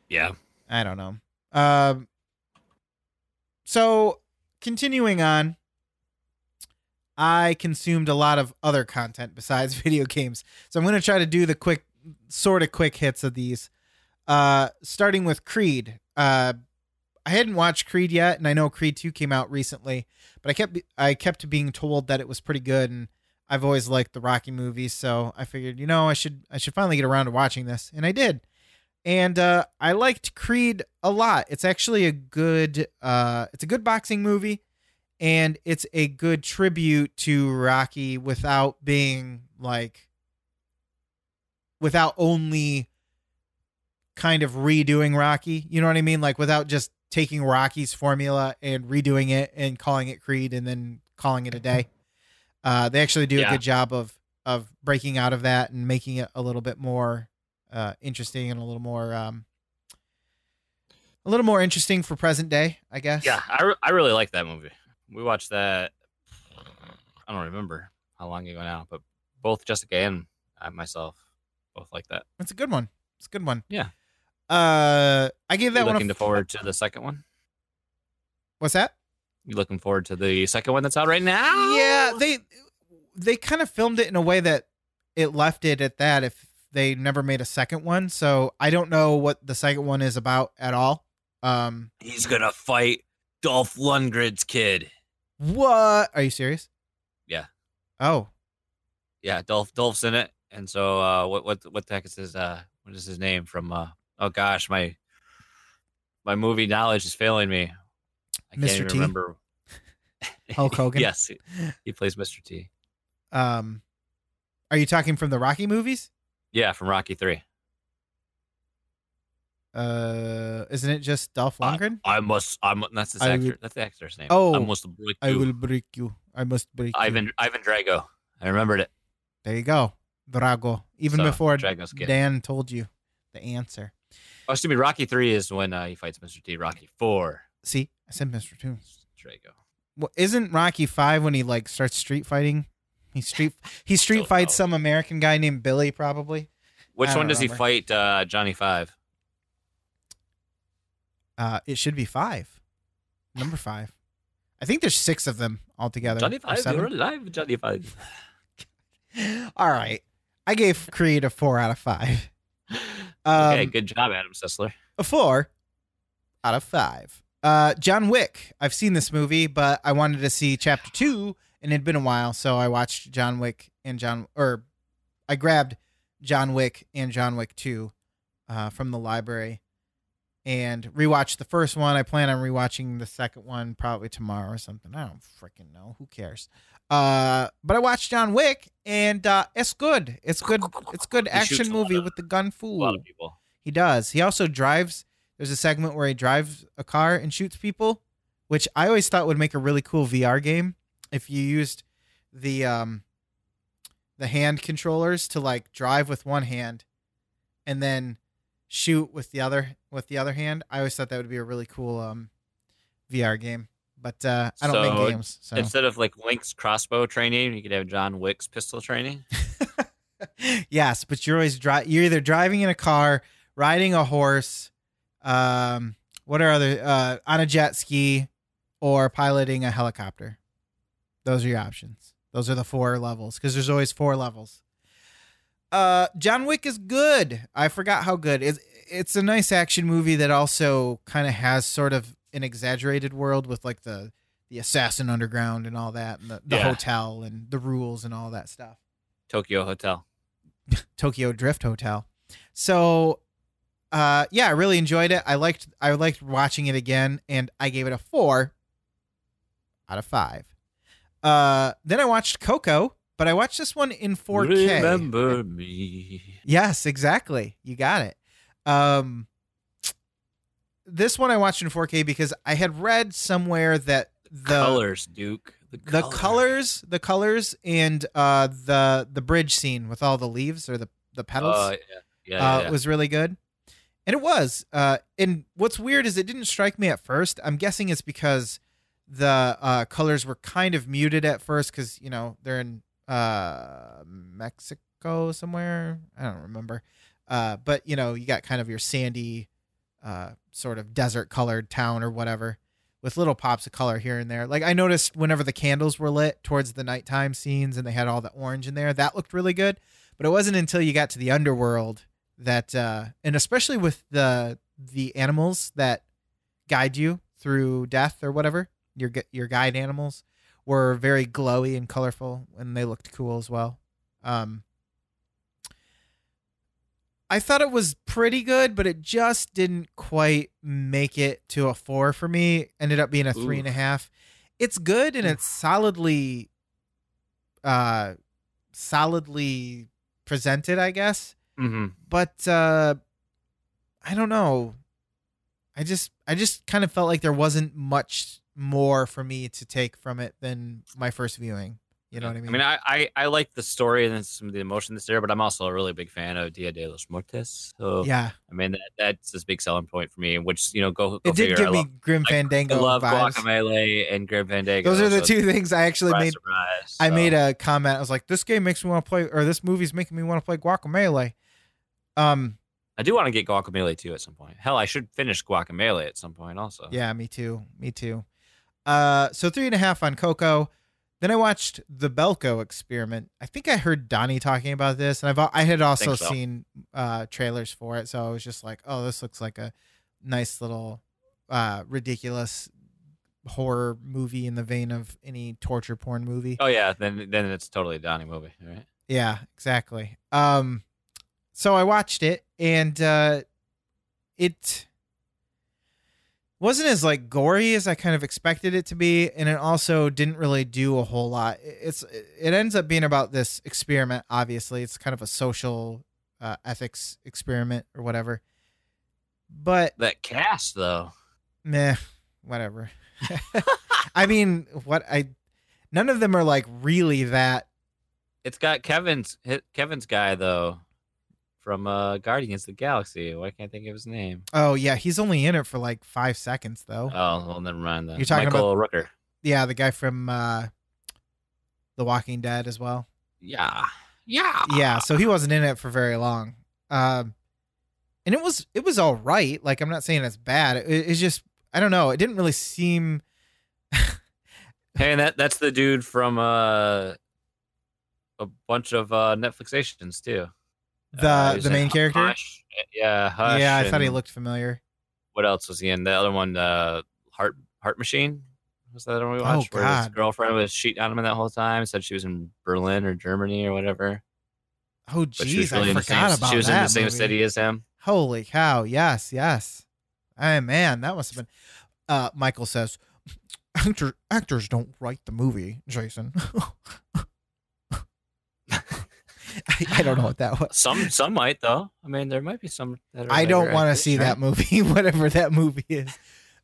Yeah. I don't know. Um, so continuing on, I consumed a lot of other content besides video games. So I'm going to try to do the quick, sort of quick hits of these. Uh, starting with Creed. Uh, I hadn't watched Creed yet, and I know Creed 2 came out recently, but I kept I kept being told that it was pretty good, and I've always liked the Rocky movies, so I figured, you know, I should I should finally get around to watching this, and I did and uh, I liked Creed a lot. It's actually a good, uh, it's a good boxing movie, and it's a good tribute to Rocky without being like, without only kind of redoing Rocky. You know what I mean? Like without just taking Rocky's formula and redoing it and calling it Creed and then calling it a day. Uh, they actually do a good job of of breaking out of that and making it a little bit more uh, interesting and a little more um, a little more interesting for present day, I guess. Yeah, I, re- I really like that movie. We watched that. I don't remember how long ago now, but both Jessica and I myself both like that. it's a good one. It's a good one. Yeah. Uh, I gave that you one. Looking f- forward to the second one? What's that? You looking forward to the second one that's out right now? Yeah, they they kind of filmed it in a way that it left it at that. If they never made a second one, so I don't know what the second one is about at all. Um, he's gonna fight Dolph Lundgren's kid. what? Are you serious? Yeah. Oh, Yeah, Dolph Dolph's in it, and so uh, what what what the heck is his uh what is his name from? uh Oh gosh, my my movie knowledge is failing me. I can't Mr. even T? remember. Hulk Hogan? yes, he, he plays Mr. T. um, are you talking from the Rocky movies? Yeah, from Rocky Three. Uh, isn't it just Dolph Lundgren? I must. I'm. That's the I actor. will- That's the actor's name. Oh, I must break I will break you. I must break you. Ivan Ivan Drago. I remembered it. There you go, Drago. Even So, before. Dan told you the answer. Oh, excuse me. Rocky Three is when uh, he fights Mr. T. Rocky Four. See, I said Mr. Two. Drago. Well, isn't Rocky Five when he like starts street fighting? He street he street fights know. some American guy named Billy, probably. Which one does he fight uh, Johnny Five? Uh, it should be five, number five. I think there's six of them altogether. Johnny Five, you're alive, Johnny Five. All right, I gave Creed a four out of five. Um, okay, good job, Adam Sessler. a four out of five. Uh, John Wick. I've seen this movie, but I wanted to see chapter two, and it'd been a while, so I watched John Wick and John, or I grabbed John Wick and John Wick two uh, from the library, and rewatched the first one. I plan on rewatching the second one probably tomorrow or something. I don't freaking know. Who cares? Uh, but I watched John Wick, and uh, it's good. It's good. It's good He action movie of- with the gun fool. A lot of people. He does. He also drives. There's a segment where he drives a car and shoots people, which I always thought would make a really cool VR game if you used the um the hand controllers to like drive with one hand and then shoot with the other with the other hand. I always thought that would be a really cool um VR game. But uh I don't So, make games. So Instead of like Link's crossbow training, you could have John Wick's pistol training. yes, but you're always dri- you're either driving in a car, riding a horse, um, what are other uh, on a jet ski, or piloting a helicopter. Those are your options. Those are the four levels because there's always four levels. Uh, John Wick is good. I forgot how good. It's it's a nice action movie that also kind of has sort of an exaggerated world with like the the assassin underground and all that, and the, the Yeah. hotel and the rules and all that stuff. Tokyo Hotel. Tokyo Drift Hotel. So uh yeah, I really enjoyed it. I liked I liked watching it again and I gave it a 4 out of 5. Uh then I watched Coco, but I watched this one in 4K. Remember me. Yes, exactly. You got it. Um this one I watched in 4K because I had read somewhere that the colors, Duke. The, the color. colors, the colors and uh the the bridge scene with all the leaves or the the petals yeah. Yeah, yeah, uh, yeah. was really good. And it was. Uh, and what's weird is it didn't strike me at first. I'm guessing it's because the uh, colors were kind of muted at first because, you know, they're in uh, Mexico somewhere. I don't remember. Uh, but, you know, you got kind of your sandy, uh, sort of desert colored town or whatever with little pops of color here and there. Like I noticed whenever the candles were lit towards the nighttime scenes and they had all the orange in there, that looked really good. But it wasn't until you got to the underworld that uh and especially with the the animals that guide you through death or whatever your your guide animals were very glowy and colorful and they looked cool as well. Um i thought it was pretty good but it just didn't quite make it to a four for me. Ended up being a three and a half. It's good and it's solidly uh solidly presented i guess. Mhm. but uh I don't know. I just I just kind of felt like there wasn't much more for me to take from it than my first viewing. You know what I mean? I mean, I, I, I like the story and some of the emotion that's there, but I'm also a really big fan of Dia de los Muertos. So, yeah, I mean, that, that's this big selling point for me, which, you know, go, go it did figure. give I me love, Grim Fandango I love vibes. Guacamelee and Grim Fandango. Those are the so two things I actually surprise, made. surprise. I made a comment. I was like, "This game makes me want to play," or "This movie's making me want to play Guacamelee." Um, I do want to get Guacamelee too at some point. Hell, I should finish Guacamelee at some point also. Yeah, me too. Me too. Uh, so three and a half on Coco. Then I watched the Belko experiment. I think I heard Donnie talking about this, and I've I had also so. seen uh, trailers for it, so I was just like, "Oh, this looks like a nice little uh, ridiculous horror movie in the vein of any torture porn movie." Oh yeah, then then it's totally a Donnie movie, right? Yeah, exactly. Um, so I watched it, and uh, it wasn't as like gory as I kind of expected it to be, and it also didn't really do a whole lot. It's it ends up being about this experiment. Obviously, it's kind of a social uh, ethics experiment or whatever. But That cast though. meh, whatever. I mean, what I none of them are like really that It's got Kevin's Kevin's guy though from uh, Guardians of the Galaxy. Why can't I think of his name? Oh yeah, he's only in it for like five seconds though. Oh, well, never mind. Then. You're talking Michael Rooker. yeah, the guy from uh, The Walking Dead as well. Yeah, yeah, yeah so he wasn't in it for very long um and it was it was all right like i'm not saying it's bad it, it's just i don't know it didn't really seem Hey, and that that's the dude from uh, a bunch of uh, Netflix Asians too. The Uh, the main character Hush. Yeah, Hush. yeah i thought he looked familiar What else was he in? The other one, uh, Heart Heart Machine. Was that the one we Oh, watched? Where his girlfriend was cheating on him that whole time. Said she was in Berlin or Germany or whatever. oh jeez really i forgot same, about She was in the same movie. city as him. holy cow yes yes oh man that must have been uh michael says Actor, actors don't write the movie jason I, I don't know what that was Some some might though. I mean, there might be some. That are I don't want to see right? that movie, whatever that movie is.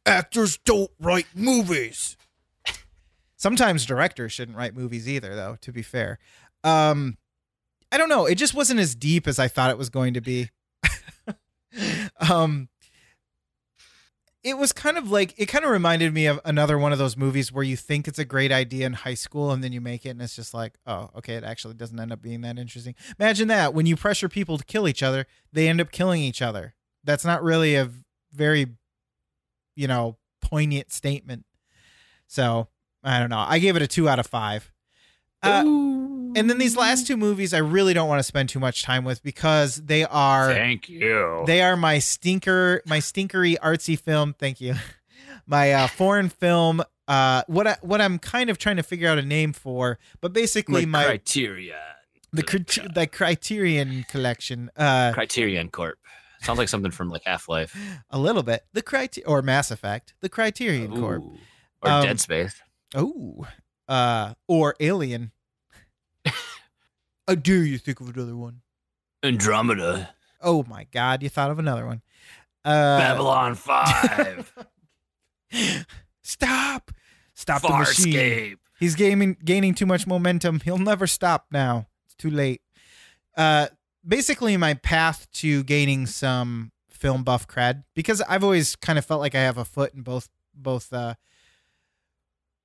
Actors don't write movies. Sometimes directors shouldn't write movies either, though, to be fair. Um, I don't know. It just wasn't as deep as I thought it was going to be. um, it was kind of like, it kind of reminded me of another one of those movies where you think it's a great idea in high school and then you make it and it's just like, oh, okay, it actually doesn't end up being that interesting. Imagine that when you pressure people to kill each other, they end up killing each other. That's not really a very, you know, poignant statement. So I don't know. I gave it a two out of five. Uh, and then these last two movies, I really don't want to spend too much time with because they are Thank you. they are my stinker, my stinkery artsy film. Thank you. My uh, foreign film. Uh, what I, what I'm kind of trying to figure out a name for, but basically my criteria, the crit- the Criterion collection. Uh, Criterion Corp. Sounds like something from like Half Life. a little bit the criter or Mass Effect, the Criterion Corp. Or Um, Dead Space. Oh, uh, or Alien. I dare you think of another one. Andromeda. Oh my God, you thought of another one. Uh, Babylon 5. stop, stop the machine. He's gaining gaining too much momentum. He'll never stop now. It's too late. Uh, basically, my path to gaining some film buff cred because I've always kind of felt like I have a foot in both both uh,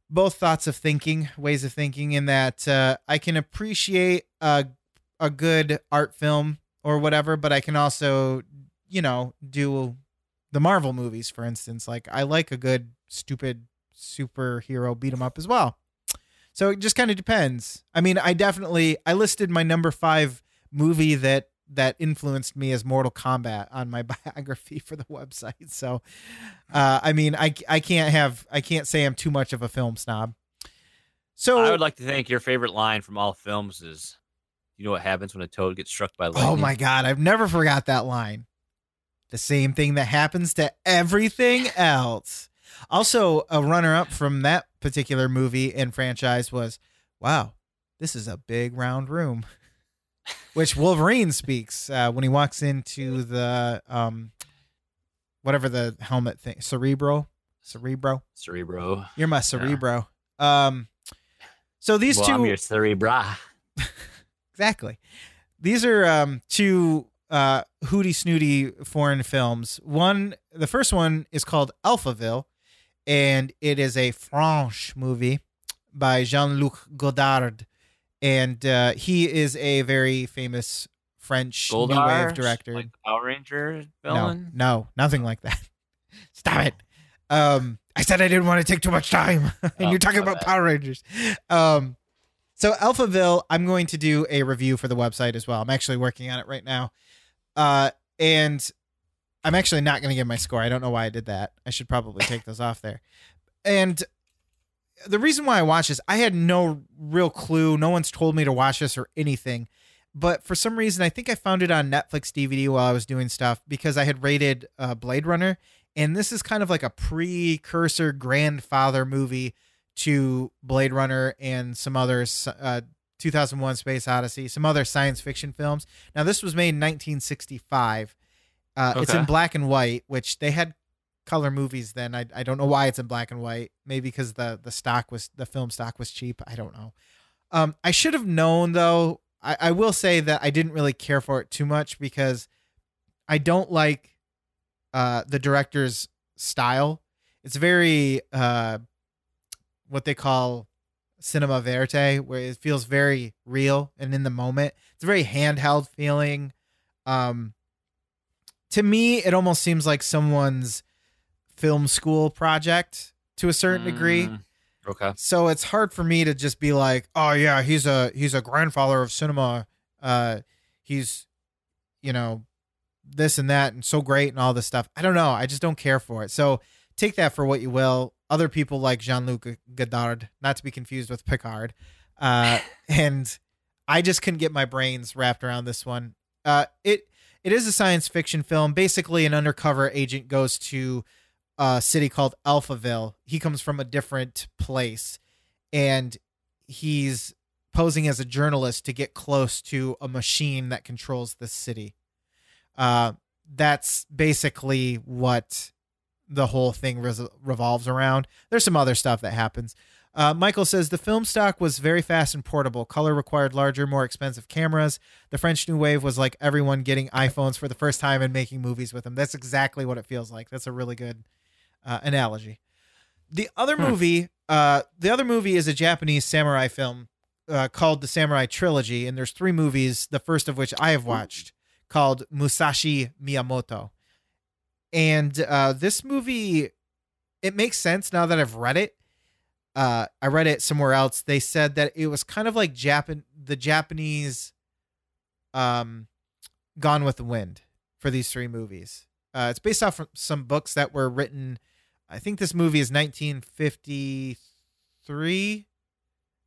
both thoughts of thinking, ways of thinking, in that uh, I can appreciate a a good art film or whatever, but I can also, you know, do the Marvel movies, for instance. Like I like a good stupid superhero beat 'em up as well. So it just kind of depends. I mean, I definitely I listed my number five movie that that influenced me as Mortal Kombat on my biography for the website. So, uh, I mean, I I can't have I can't say I'm too much of a film snob. So I would like to think your favorite line from all films is, "You know what happens when a toad gets struck by lightning?" Oh my god, I've never forgot that line. The same thing that happens to everything else. Also, a runner up from that particular movie and franchise was, "Wow, this is a big round room." Which Wolverine speaks uh, when he walks into the um whatever the helmet thing, Cerebro, Cerebro. Cerebro. You're my Cerebro. Um so these well, 2 I'm your Cerebra. Exactly. These are um, two uh, hooty snooty foreign films. One, the first one is called Alphaville, and it is a French movie by Jean Luc Godard, and uh, he is a very famous French new wave director. like Power Ranger villain. no, nothing like that. Stop it. Um, I said I didn't want to take too much time, and Oh, you're talking about bad. Power Rangers. Um, so Alphaville, I'm going to do a review for the website as well. I'm actually working on it right now, uh, and I'm actually not going to give my score. I don't know why I did that. I should probably take those off there. And the reason why I watched this, I had no real clue. No one's told me to watch this or anything. But for some reason, I think I found it on Netflix DVD while I was doing stuff because I had rated uh, Blade Runner. And this is kind of like a precursor grandfather movie to Blade Runner and some other uh, 2001 Space Odyssey, some other science fiction films. Now, this was made in 1965. Uh, It's in black and white, which they had color movies then. I, I don't know why it's in black and white. Maybe because the, the stock was, the film stock was cheap. I don't know. Um, I should have known though. I, I will say that I didn't really care for it too much because I don't like uh, the director's style. It's very uh, what they call cinema verite, where it feels very real and in the moment. It's a very handheld feeling. Um, to me, it almost seems like someone's film school project to a certain degree. Mm, Okay. So it's hard for me to just be like, oh yeah, he's a he's a grandfather of cinema. Uh, he's, you know, this and that and so great and all this stuff. I don't know. I just don't care for it. So take that for what you will. Other people like Jean Luc Godard, not to be confused with Picard, uh, and I just couldn't get my brains wrapped around this one. Uh, it it is a science fiction film. Basically, an undercover agent goes to a city called Alphaville. He comes from a different place, and he's posing as a journalist to get close to a machine that controls the city. Uh, that's basically what the whole thing res- revolves around. There's some other stuff that happens. Uh, Michael says the film stock was very fast and portable. Color required larger, more expensive cameras. The French New Wave was like everyone getting iPhones for the first time and making movies with them. That's exactly what it feels like. That's a really good uh, analogy. The other Hmm. movie, uh, the other movie is a Japanese samurai film uh, called the Samurai Trilogy, and there's three movies. The first of which I have watched, called Musashi Miyamoto, and uh, this movie, it makes sense now that I've read it. Uh, I read it somewhere else. They said that it was kind of like Japan, the Japanese, um, Gone with the Wind for these three movies. Uh, it's based off of some books that were written. I think this movie is 1953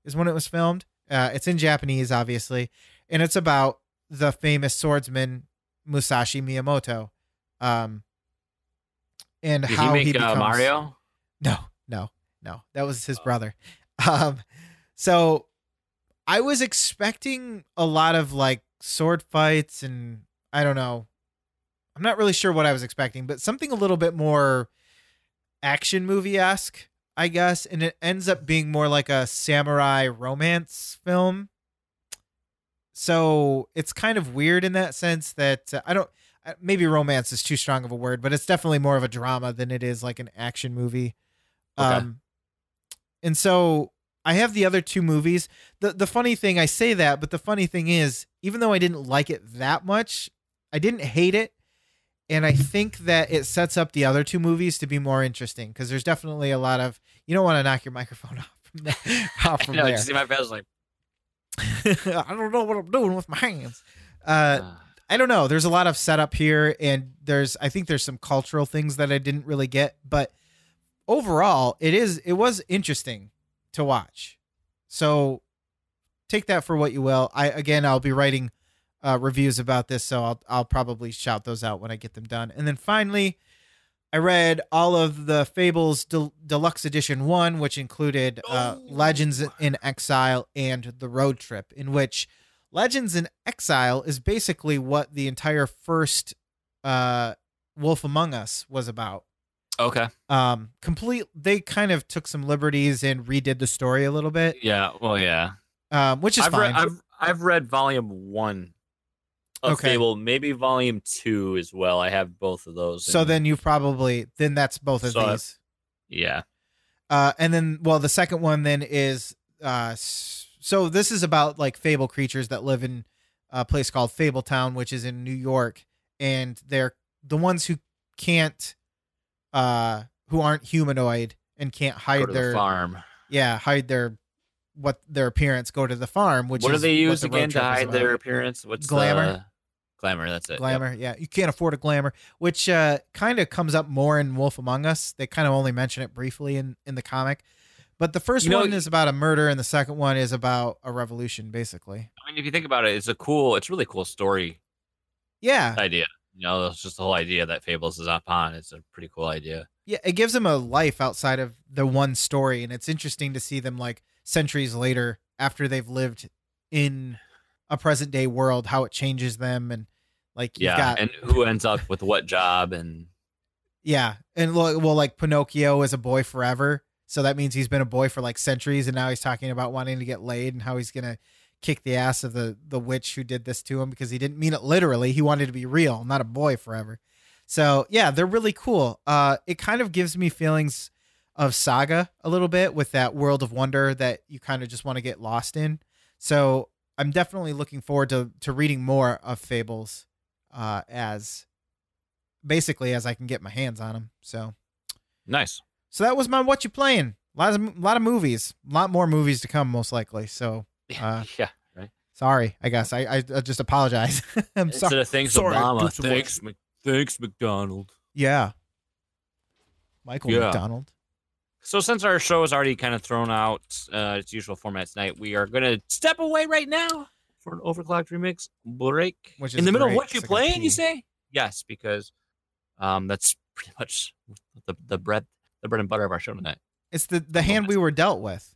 is when it was filmed. Uh, it's in Japanese, obviously, and it's about the famous swordsman Musashi Miyamoto, um, and Did how he make becomes uh, Mario? no, no, no. That was his brother. Um, so I was expecting a lot of like sword fights and I don't know. I'm not really sure what I was expecting, but something a little bit more action movie esque, I guess. And it ends up being more like a samurai romance film. So it's kind of weird in that sense that uh, I don't. Uh, Maybe romance is too strong of a word, but it's definitely more of a drama than it is like an action movie. Okay. Um, and so I have the other two movies. The the funny thing I say that, but the funny thing is, even though I didn't like it that much, I didn't hate it. And I think that it sets up the other two movies to be more interesting because there's definitely a lot of you don't want to knock your microphone off from. Off from no, there. you see my face like. I don't know what I'm doing with my hands. Uh, Uh, I don't know. There's a lot of setup here, and there's I think there's some cultural things that I didn't really get, but overall, it is it was interesting to watch. So take that for what you will. I again, I'll be writing uh, reviews about this, so I'll I'll probably shout those out when I get them done. And then finally, I read all of the Fables Del- Deluxe Edition one, which included uh, Oh. Legends in Exile and The Road Trip, in which Legends in Exile is basically what the entire first uh, Wolf Among Us was about. okay. Um, complete. They kind of took some liberties and redid the story a little bit, Yeah. Well, yeah. um, which is I've fine. I've I've read volume one of Okay. Fable, maybe volume two as well. I have both of those. so then you've probably then that's both of So I've- these. yeah. Uh, and then, well, the second one then is uh, so this is about like fable creatures that live in a place called Fabletown, which is in New York, and they're the ones who can't, uh, who aren't humanoid and can't hide their the farm. yeah hide their what their appearance, go to the farm, which What do they use the again to hide their appearance? What's Glamour. the- glamour. That's it. Yep. glamour yeah you can't afford a glamour which uh kind of comes up more in wolf among us they kind of only mention it briefly in in the comic but the first You know- one is about a murder and the second one is about a revolution basically I mean, if you think about it, it's a cool. It's a really cool story yeah idea. You know, it's just the whole idea that Fables is upon. It's a pretty cool idea. yeah it gives them a life outside of the one story and it's interesting to see them like centuries later after they've lived in a present day world how it changes them and like you've Yeah, got and who ends up with what job and Yeah, and well, like Pinocchio is a boy forever, so that means he's been a boy for like centuries, and now he's talking about wanting to get laid and how he's gonna kick the ass of the the witch who did this to him because he didn't mean it literally. He wanted to be real, not a boy forever. So yeah, they're really cool. Uh, it kind of gives me feelings of Saga a little bit with that world of wonder that you kind of just want to get lost in. So I'm definitely looking forward to to reading more of Fables uh, as basically as I can get my hands on them. So Nice. So that was my what you playing. A lot of lot of movies, a lot more movies to come most likely. So uh, yeah. Right. sorry, I guess I I, I just apologize. I'm Instead sorry. of thanks, sorry, Obama. do some more. Thanks, Mc, thanks, McDonald. Yeah, Michael Yeah. McDonald. So since our show is already kind of thrown out uh, its usual format tonight, we are going to step away right now for an overclocked remix break. Which is in the middle of what you I playing, you say? Yes, because um, that's pretty much the the bread the bread and butter of our show tonight. It's the the hand we were dealt with.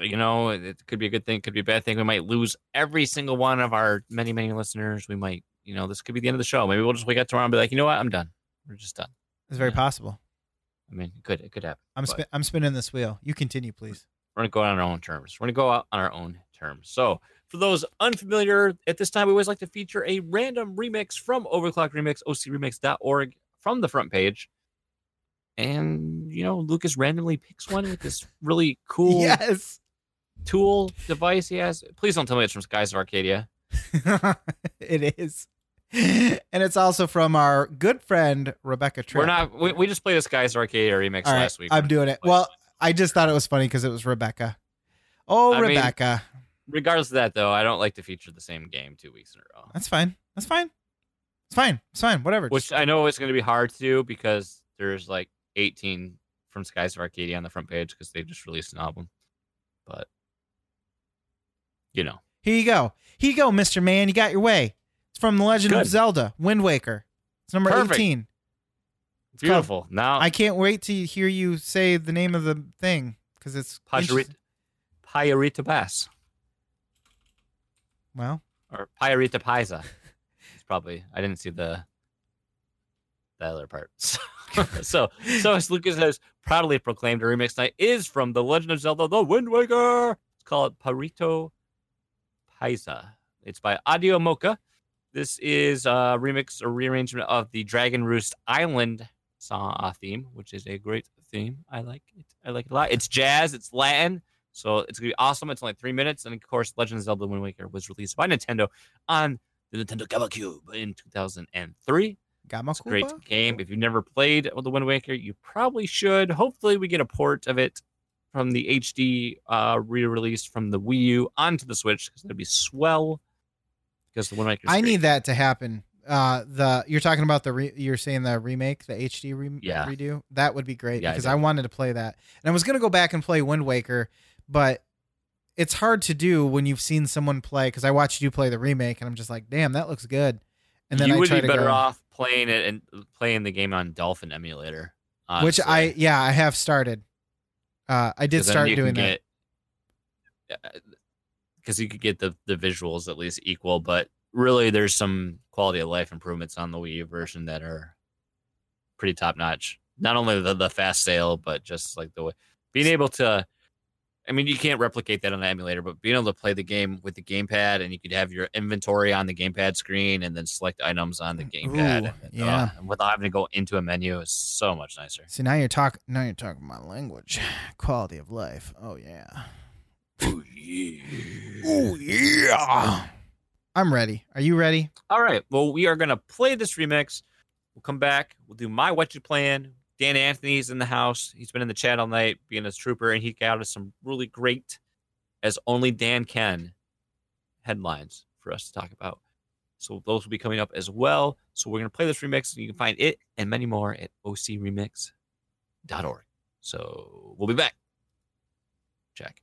You know, it, could be a good thing, could be a bad thing. We might lose every single one of our many many listeners. We might, you know, this could be the end of the show. Maybe we'll just wake up tomorrow and be like, you know what, I'm done. We're just done. It's very Yeah. possible. I mean, it could it could happen. I'm spin, I'm spinning this wheel. You continue, please. we're going to go out on our own terms. We're going to go out on our own terms. So, for those unfamiliar, at this time, we always like to feature a random remix from Overclock Remix, ocremix.org, from the front page. And, you know, Lucas randomly picks one with this really cool Yes. tool device he has. Please don't tell me it's from Skies of Arcadia. it is. And it's also from our good friend Rebecca Tripp. We're not, we, we just played a Skies of Arcadia remix right, last week. I'm doing it. Well. I just thought it was funny because it was Rebecca. Oh, I mean- Rebecca. regardless of that, though, I don't like to feature the same game two weeks in a row. That's fine. That's fine. It's fine. It's fine. Whatever. which I know it's going to be hard to do because there's like 18 from Skies of Arcadia on the front page because they just released an album. But you know, Here you go. Here you go, Mr. Man. You got your way. It's from The Legend of Zelda, Wind Waker. It's number Perfect. 18. called- beautiful. now, I can't wait to hear you say the name of the thing because it's Pajarita, interest- Bass well. or Payarita Paisa. It's probably I didn't see the the other part. So, so, so as Lucas has proudly proclaimed, a remix night is from The Legend of Zelda: The Wind Waker. It's called Parito Paisa. It's by Audio Mocha. This is a remix or rearrangement of the Dragon Roost Island song theme, which is a great theme. I like it. I like it a lot. It's jazz. It's Latin. So it's gonna be awesome. It's only three minutes, and of course, Legend of Zelda: The Wind Waker was released by Nintendo on the Nintendo GameCube in 2003. Got my It's a great game. If you've never played the Wind Waker, you probably should. Hopefully, we get a port of it from the HD uh, re-release from the Wii U onto the Switch because that'd be swell. Because the Wind Waker. I need that to happen. Uh, the you're talking about the re, you're saying the remake, the HD re, Yeah. redo. That would be great Yeah, because do. I, wanted to play that, and I was gonna go back and play Wind Waker, but it's hard to do when you've seen someone play. Because I watched you play the remake, and I'm just like, damn, that looks good. And then you I would be better go, off playing it and playing the game on Dolphin emulator. which I yeah I have started. Uh, I did start doing that. because you could get the the visuals at least equal, but really there's some quality of life improvements on the Wii U version that are pretty top notch. Not only the, the fast sail, but just like the way being able to. I mean, you can't replicate that on an emulator, but being able to play the game with the gamepad and you could have your inventory on the gamepad screen and then select items on the gamepad, Ooh, and, yeah. uh, without having to go into a menu is so much nicer. See now you're talking now you're talking my language, quality of life. Oh yeah. Oh yeah. Oh yeah. I'm ready. Are you ready? All right. Well, we are gonna play this remix. We'll come back. We'll do my what you plan. Dan Anthony's in the house. He's been in the chat all night being a trooper, and he got us some really great, as only Dan can, headlines for us to talk about. So those will be coming up as well. So we're gonna play this remix, and you can find it and many more at ocremix.org. So we'll be back. Check.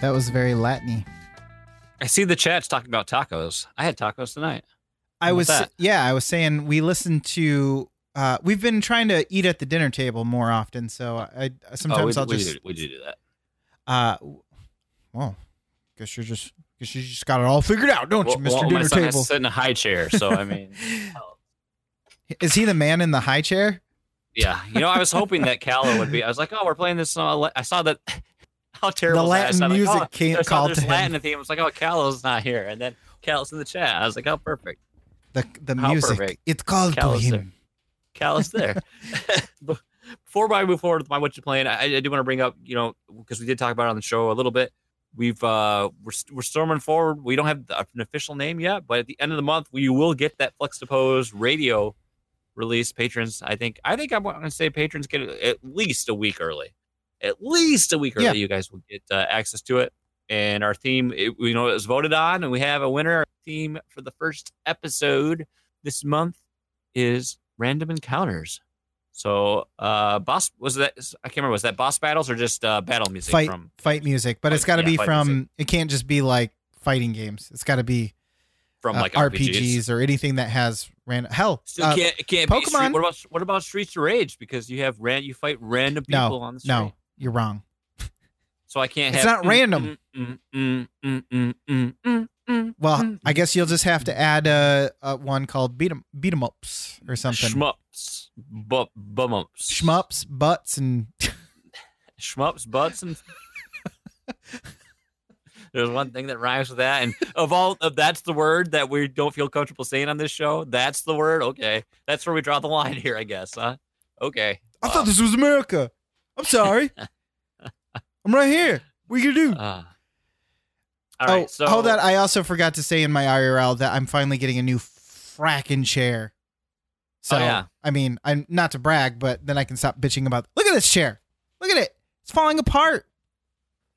That was very Latiny. I see the chat's talking about tacos. I had tacos tonight. I was that? yeah, I was saying we listened to. Uh, we've been trying to eat at the dinner table more often, so I sometimes oh, we, I'll we just do, we do do that. uh, well, guess you're just guess you just got it all figured out, don't you, Well, Mister well, my Dinner Table? sit in a high chair, so I mean, Is he the man in the high chair? yeah. You know, I was hoping that Callow would be. I was like, oh, we're playing this. Uh, I saw that. How terrible The is that? Latin like, music oh, came- saw called there's to him. Latin theme. I was like, oh, Callow's not here, and then Callow's in the chat. I was like, oh, perfect. The the How music. perfect. It's called to Callous him. Callous there. Before I move forward with my what you playing, I, I do want to bring up, you know, because we did talk about it on the show a little bit. We've uh we're we're storming forward. We don't have an official name yet, but at the end of the month, we will get that Flex to radio release. Patrons, I think, I think I'm going to say patrons get it at least a week early. At least a week early, Yeah. you guys will get uh, access to it. And our theme, it, you know, it was voted on, and we have a winner. Our theme for the first episode this month is random encounters. So, uh, boss was that? I can't remember. Was that boss battles or just uh, battle music Fight from? fight music, but it's got to yeah, be from. music. It can't just be like fighting games. It's got to be From uh, like RPGs. RPGs or anything that has random. Hell, Still uh, can't can't be Pokemon. Street, what about what about Streets of Rage? Because you have ran you fight random No, people on the street. no, you're wrong. So I can't It's have not random. mm, mm, mm, mm, mm, mm, mm, Well. I guess you'll just have to add a, a one called beat 'em beat 'em ups or something. Shmups, bu- bumups, Shmups, butts, and shmups, butts, and there's one thing that rhymes with that. And of all, of that's the word that we don't feel comfortable saying on this show. That's the word. Okay, that's where we draw the line here, I guess. Huh? Okay. I Wow. thought this was America. I'm sorry. I'm right here. What you gonna do? Uh, all oh, right. so hold on. I also forgot to say in my IRL that I'm finally getting a new fracking chair. So, Oh, yeah. I mean, I'm not to brag, but then I can stop bitching about. Look at this chair. Look at it. It's falling apart.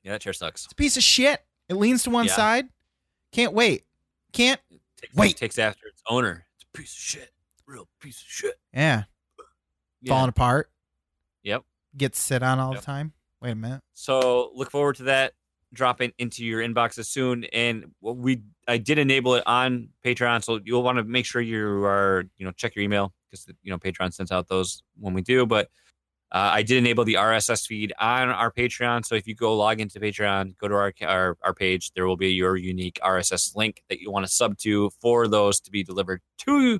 Yeah, that chair sucks. It's a piece of shit. It leans to one Yeah. side. Can't wait. Can't. Takes, Wait. takes after its owner. It's a piece of shit. Real piece of shit. Yeah. Yeah. Falling apart. Yep. Gets sit on all Yep. the time. Wait a minute. So look forward to that dropping into your inboxes soon. And we I did enable it on Patreon, so you'll want to make sure you are you know check your email because you know Patreon sends out those when we do. But uh, I did enable the RSS feed on our Patreon, so if you go log into Patreon, go to our our, our page, there will be your unique RSS link that you want to sub to for those to be delivered to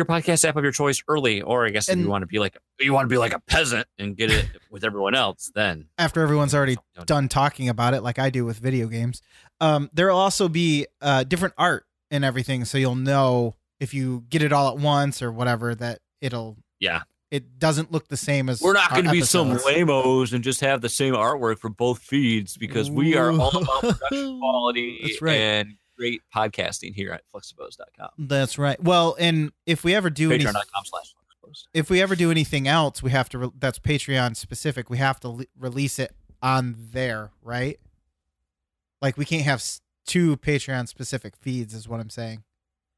your podcast app of your choice early. Or I guess if you want to be like you want to be like a peasant and get it with everyone else, then After everyone's already Don't- done talking about it, like I do with video games, um, there will also be uh, different art and everything, so you'll know if you get it all at once or whatever that it'll. Yeah. It doesn't look the same as We're not going to be some episodes. lamos and just have the same artwork for both feeds because we are all about production quality That's right. and great podcasting here at fluxtapose.com. That's right. Well, and if we ever do any, Patreon.com slash if we ever do anything else, we have to. Re- that's Patreon specific. We have to le- release it on there, right? Like we can't have s- two Patreon specific feeds, is what I'm saying.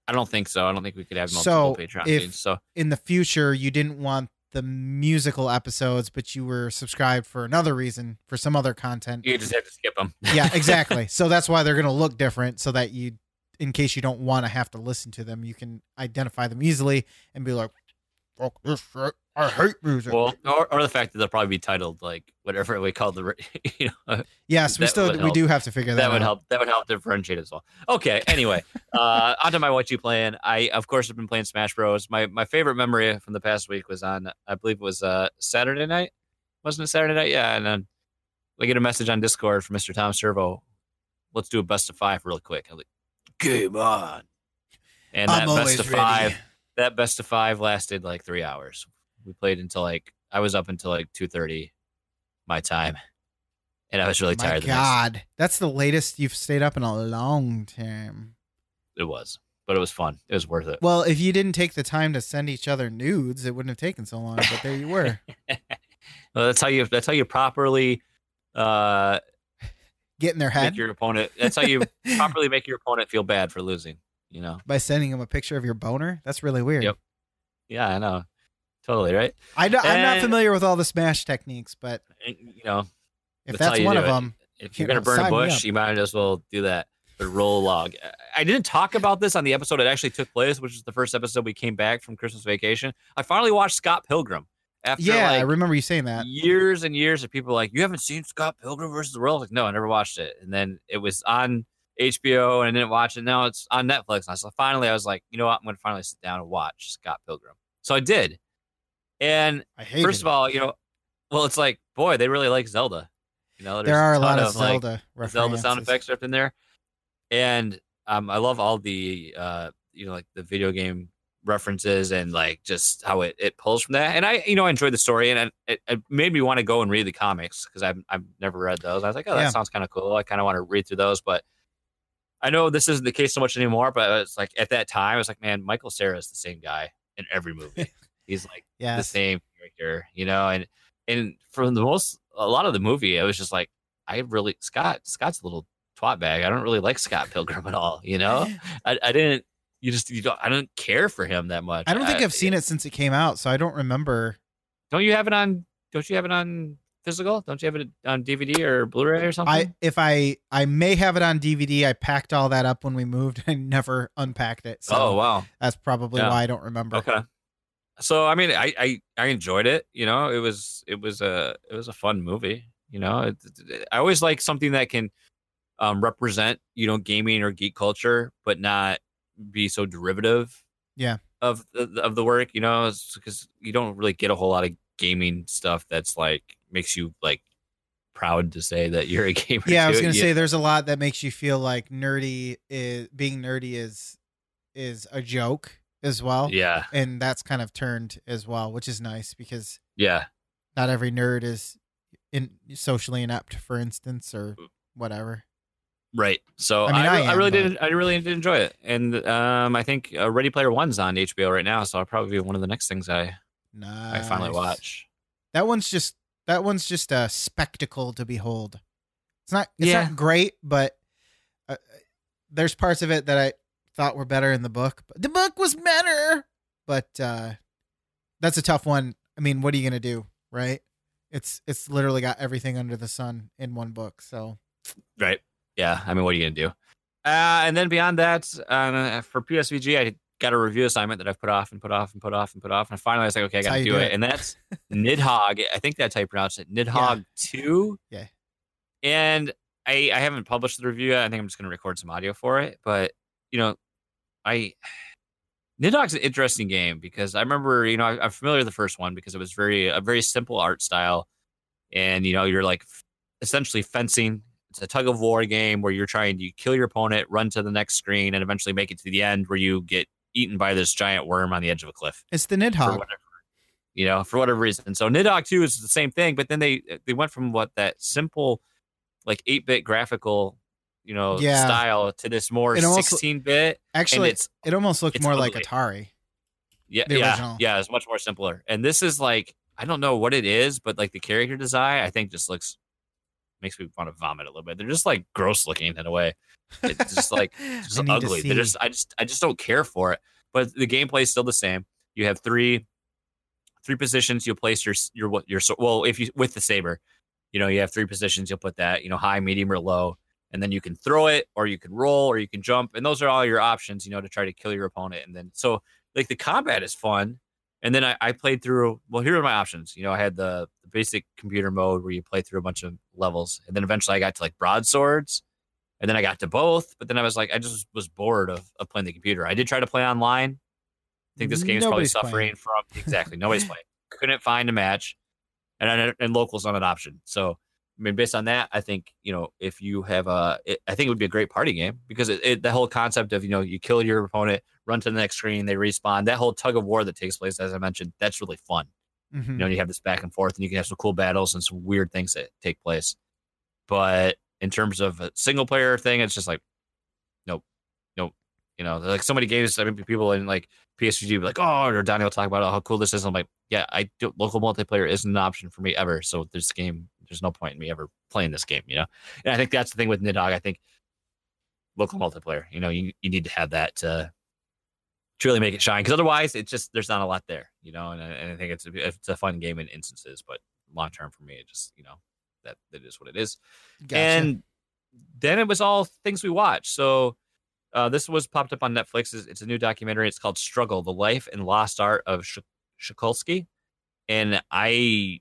I don't think so. I don't think we could have So, multiple Patreon if- feeds. So in the future you didn't want the musical episodes, but you were subscribed for another reason, for some other content. you just have to skip them. yeah, exactly. so that's why they're going to look different, so that you, in case you don't want to have to listen to them, you can identify them easily and be like, "Fuck this shit! I hate music." Well, or, or the fact that they'll probably be titled like whatever we call the, you know, yes, we still we help. do have to figure that, that would out. help. That would help differentiate as well. Okay. Anyway, uh, onto my what you playing. I of course have been playing Smash Bros. My my favorite memory from the past week was on I believe it was uh Saturday night. Wasn't it Saturday night? Yeah. And then we get a message on Discord from Mr. Tom Servo. Let's do a best of five real quick. I was like, game on. And that best of five, that best of five lasted like three hours. We played until like I was up until like two thirty my time. And I was really My tired. the God, that's the latest you've stayed up in a long time. It was, but it was fun. It was worth it. Well, if you didn't take the time to send each other nudes, it wouldn't have taken so long. But there you were. Well, that's how you. That's how you properly uh, Get in their head make your opponent. That's how you properly make your opponent feel bad for losing. You know. by sending him a picture of your boner. That's really weird. Yep. Yeah, I know. Totally right. I am not familiar with all the smash techniques, but eh, you know, if That's that's one of it. them, if you're You know, gonna burn a bush, you might as well do that. The roll log. I didn't talk about this on the episode it actually took place, which is the first episode we came back from Christmas vacation. I finally watched Scott Pilgrim after yeah, I remember you saying that. years and years of people like, you haven't seen Scott Pilgrim versus the World? Like, no, I never watched it. And then it was on HBO and I didn't watch it. Now it's on Netflix. And so finally I was like, you know what? I'm going to finally sit down and watch Scott Pilgrim. So I did. And I hate first of all, you know, well, it's like, boy, they really like Zelda. You know, there are a lot of, like, Zelda Zelda sound effects up in there. And um, I love all the uh, you know, like the video game references and like just how it, it pulls from that. And I, you know, I enjoyed the story and it, it made me want to go and read the comics because I've I've never read those. I was like, oh, that Yeah. sounds kind of cool. I kind of want to read through those, but I know this isn't the case so much anymore. But it's like at that time, I was like, man, Michael Cera is the same guy in every movie. He's like the same character, you know, and and for the most a lot of the movie, I was just like I really Scott Scott's a little twat bag. I don't really like Scott Pilgrim at all, you know. I, I didn't. You just you don't. I don't care for him that much. I don't think I've seen it since it came out, so I don't remember. Don't you have it on? Don't you have it on physical? Don't you have it on DVD or Blu-ray or something? I if I I may have it on DVD. I packed all that up when we moved. I never unpacked it, so oh wow. that's probably Yeah. why I don't remember. Okay. So I mean, I, I I enjoyed it. You know, it was it was a it was a fun movie. You know, it, it- I always like something that can um, represent you know gaming or geek culture, but not be so derivative. Yeah. Of the of the work, you know, because you don't really get a whole lot of gaming stuff that's like makes you like proud to say that you're a gamer. Yeah, I was gonna You- say there's a lot that makes you feel like nerdy is being nerdy is is a joke as well, Yeah, and that's kind of turned as well, which is nice because yeah. not every nerd is in socially inept, for instance, or whatever. Right. So I I, mean, I I, am, really but- did. I really did enjoy it, and um, I think uh, Ready Player One's on HBO right now, so I'll probably be one of the next things I Nice. I finally watch. That one's just that one's just a spectacle to behold. It's not it's Yeah. not great, but uh, there's parts of it that I thought were better in the book. But the book was better, but uh, that's a tough one. I mean, what are you gonna do, right? It's it's literally got everything under the sun in one book. So Right. Yeah. I mean, what are you gonna do? Uh, and then beyond that, uh, for PSVG, I got a review assignment that I've put off and put off and put off and put off, and finally I was like, okay, I got to do do it. it. And that's Nidhogg. I think that's how you pronounce it. Nidhogg Two. Yeah. And I I haven't published the review. yet. I think I'm just gonna record some audio for it. But you know, I Nidhogg's an interesting game because I remember, you know, I, I'm familiar with the first one because it was very a very simple art style, and you know, you're like essentially fencing. It's a tug of war game where you're trying to kill your opponent, run to the next screen, and eventually make it to the end where you get eaten by this giant worm on the edge of a cliff it's the Nidhogg. whatever you know for whatever reason so nidhogg 2 is the same thing but then they they went from what that simple like 8-bit graphical you know Yeah. style to this more It almost- 16-bit Actually, it's it almost looked more like. Atari. yeah the yeah original. yeah it's much more simpler and this is like i don't know what it is but like the character design i think just looks makes me want to vomit a little bit they're just like gross looking in a way it's just like just I need to ugly. They're just I just I just don't care for it. But the gameplay is still the same. You have three three positions. You'll place your your what your so- well if you with the saber, you know you have three positions. You'll put that you know high, medium, or low, and then you can throw it, or you can roll, or you can jump, and those are all your options. You know to try to kill your opponent. And then so like the combat is fun. And then I, I played through. Well, here are my options. You know, I had the, the basic computer mode where you play through a bunch of levels, and then eventually I got to like broadswords, and then I got to both, but then I was like, I just was bored of, of playing the computer. I did try to play online. I think this game is probably suffering playing. from exactly nobody's playing. Couldn't find a match, and I- and locals not an option. So I mean, based on that, I think you know if you have a, it, I think it would be a great party game because it, it, the whole concept of you know you kill your opponent, run to the next screen, they respawn. That whole tug of war that takes place, as I mentioned, that's really fun Mhm. you know you have this back and forth and you can have some cool battles and some weird things that take place but in terms of a single player thing it's just like nope nope you know like so many games i mean people in like psg be like oh or donnie will talk about how cool this is i'm like yeah i do local multiplayer isn't an option for me ever so this game there's no point in me ever playing this game you know and i think that's the thing with nidhogg i think local multiplayer you know you, you need to have that to truly make it shine because otherwise it's just there's not a lot there you know and, I- and i think it's a, it's a fun game in instances but long term for me it just you know that that is what it is. Gotcha. And then it was all things we watched. So uh, this was popped up on Netflix. It's, it's a new documentary. It's called "Struggle: The Life and Lost Art of Sh- Szukalski," and I,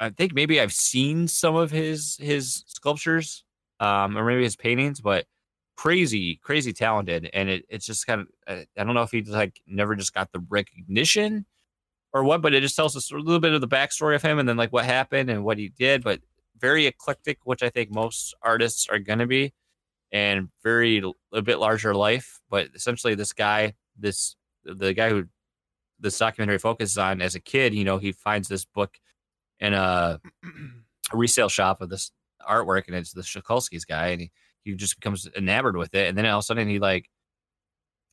I think maybe I've seen some of his his sculptures, um, or maybe his paintings, but crazy, crazy talented. And it, it's just kind of I don't know if he like never just got the recognition or what, but it just tells us a little bit of the backstory of him and then like what happened and what he did. But very eclectic, which I think most artists are going to be, and very a bit larger life. But essentially, this guy, this the guy who this documentary focuses on as a kid, you know, he finds this book in a, a resale shop of this artwork, and it's the Szukalski's guy, and he he just becomes enamored with it, and then all of a sudden he like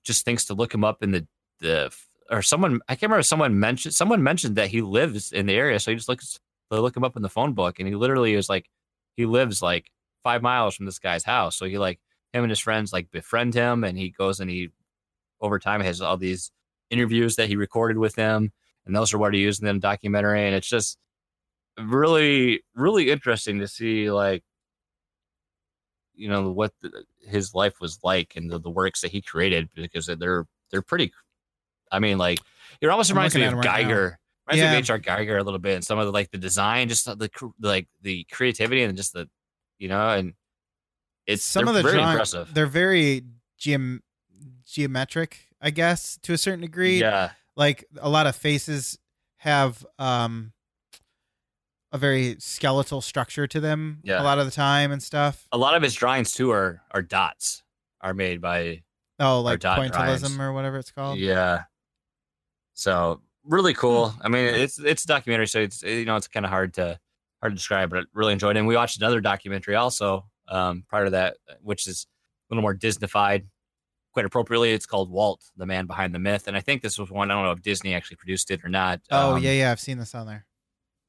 just thinks to look him up in the the or someone I can't remember someone mentioned someone mentioned that he lives in the area, so he just looks to look him up in the phone book, and he literally is like he lives like five miles from this guy's house, so he like him and his friends like befriend him, and he goes and he over time has all these interviews that he recorded with them, and those are what he used in the documentary, and it's just really really interesting to see like you know what the, his life was like and the, the works that he created because they're they're pretty i mean like it almost reminds me of right now. Giger reminds Yeah. me of H.R. Giger a little bit and some of the like the design just the like the creativity and just the you know and it's some of the very impressive they're very geom- geometric, I guess, to a certain degree. yeah Like a lot of faces have um a very skeletal structure to them Yeah. a lot of the time and stuff. a lot of his drawings too are are dots are made by Oh, like dot drawings. pointillism or whatever it's called. Yeah. So really cool. Hmm. I mean, it's it's a documentary, so it's you know it's kind of hard to hard to describe, but I really enjoyed it. And we watched another documentary also um, prior to that, which is a little more Disneyfied. Quite appropriately, it's called Walt, the man behind the myth. And I think this was one. I don't know if Disney actually produced it or not. Oh Um, yeah, yeah, I've seen this on there.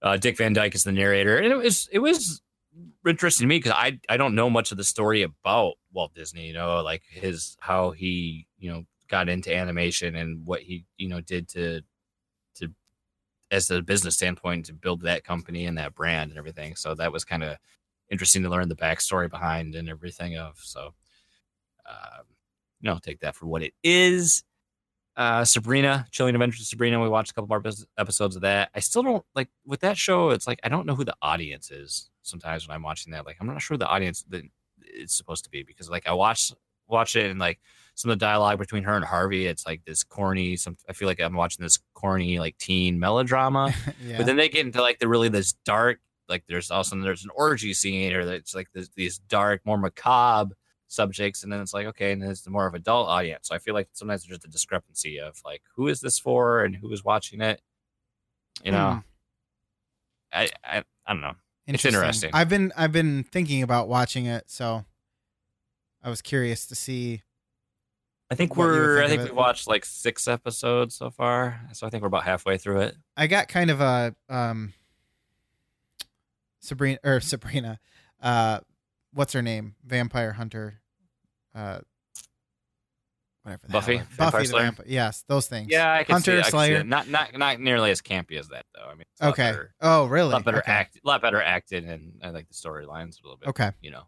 Uh, Dick Van Dyke is the narrator, and it was it was interesting to me because I I don't know much of the story about Walt Disney. You know, like his how he you know got into animation and what he you know did to to as a business standpoint to build that company and that brand and everything. So that was kind of interesting to learn the backstory behind and everything of. So, um, you know, take that for what it is uh Sabrina, Chilling Adventures of Sabrina. We watched a couple more episodes of that. I still don't like with that show. It's like I don't know who the audience is sometimes when I'm watching that. Like I'm not sure the audience that it's supposed to be because like I watch watch it and like some of the dialogue between her and Harvey, it's like this corny. Some I feel like I'm watching this corny like teen melodrama. yeah. But then they get into like the really this dark, like there's also there's an orgy scene or it's like this, these dark, more macabre subjects, and then it's like okay, and then it's the more of adult audience. So I feel like sometimes there's just a discrepancy of like who is this for and who is watching it. You know, Hmm. I, I I don't know. It's Interesting. interesting. I've been I've been thinking about watching it, so I was curious to see. I think What you would we're think I think we've watched like six episodes so far, so I think we're about halfway through it. I got kind of a um Sabrina or Sabrina, uh, what's her name? Vampire Hunter, uh, whatever. the Buffy? hell- Vampire Buffy the Slayer? Vampire. Yes, those things. Yeah, I can see Hunter it. I can see Slayer. it. Not not not nearly as campy as that though. I mean, it's a lot Okay. better- Oh, a really? lot better okay. act, a lot better acted, and I like the storylines a little bit. Okay. you know.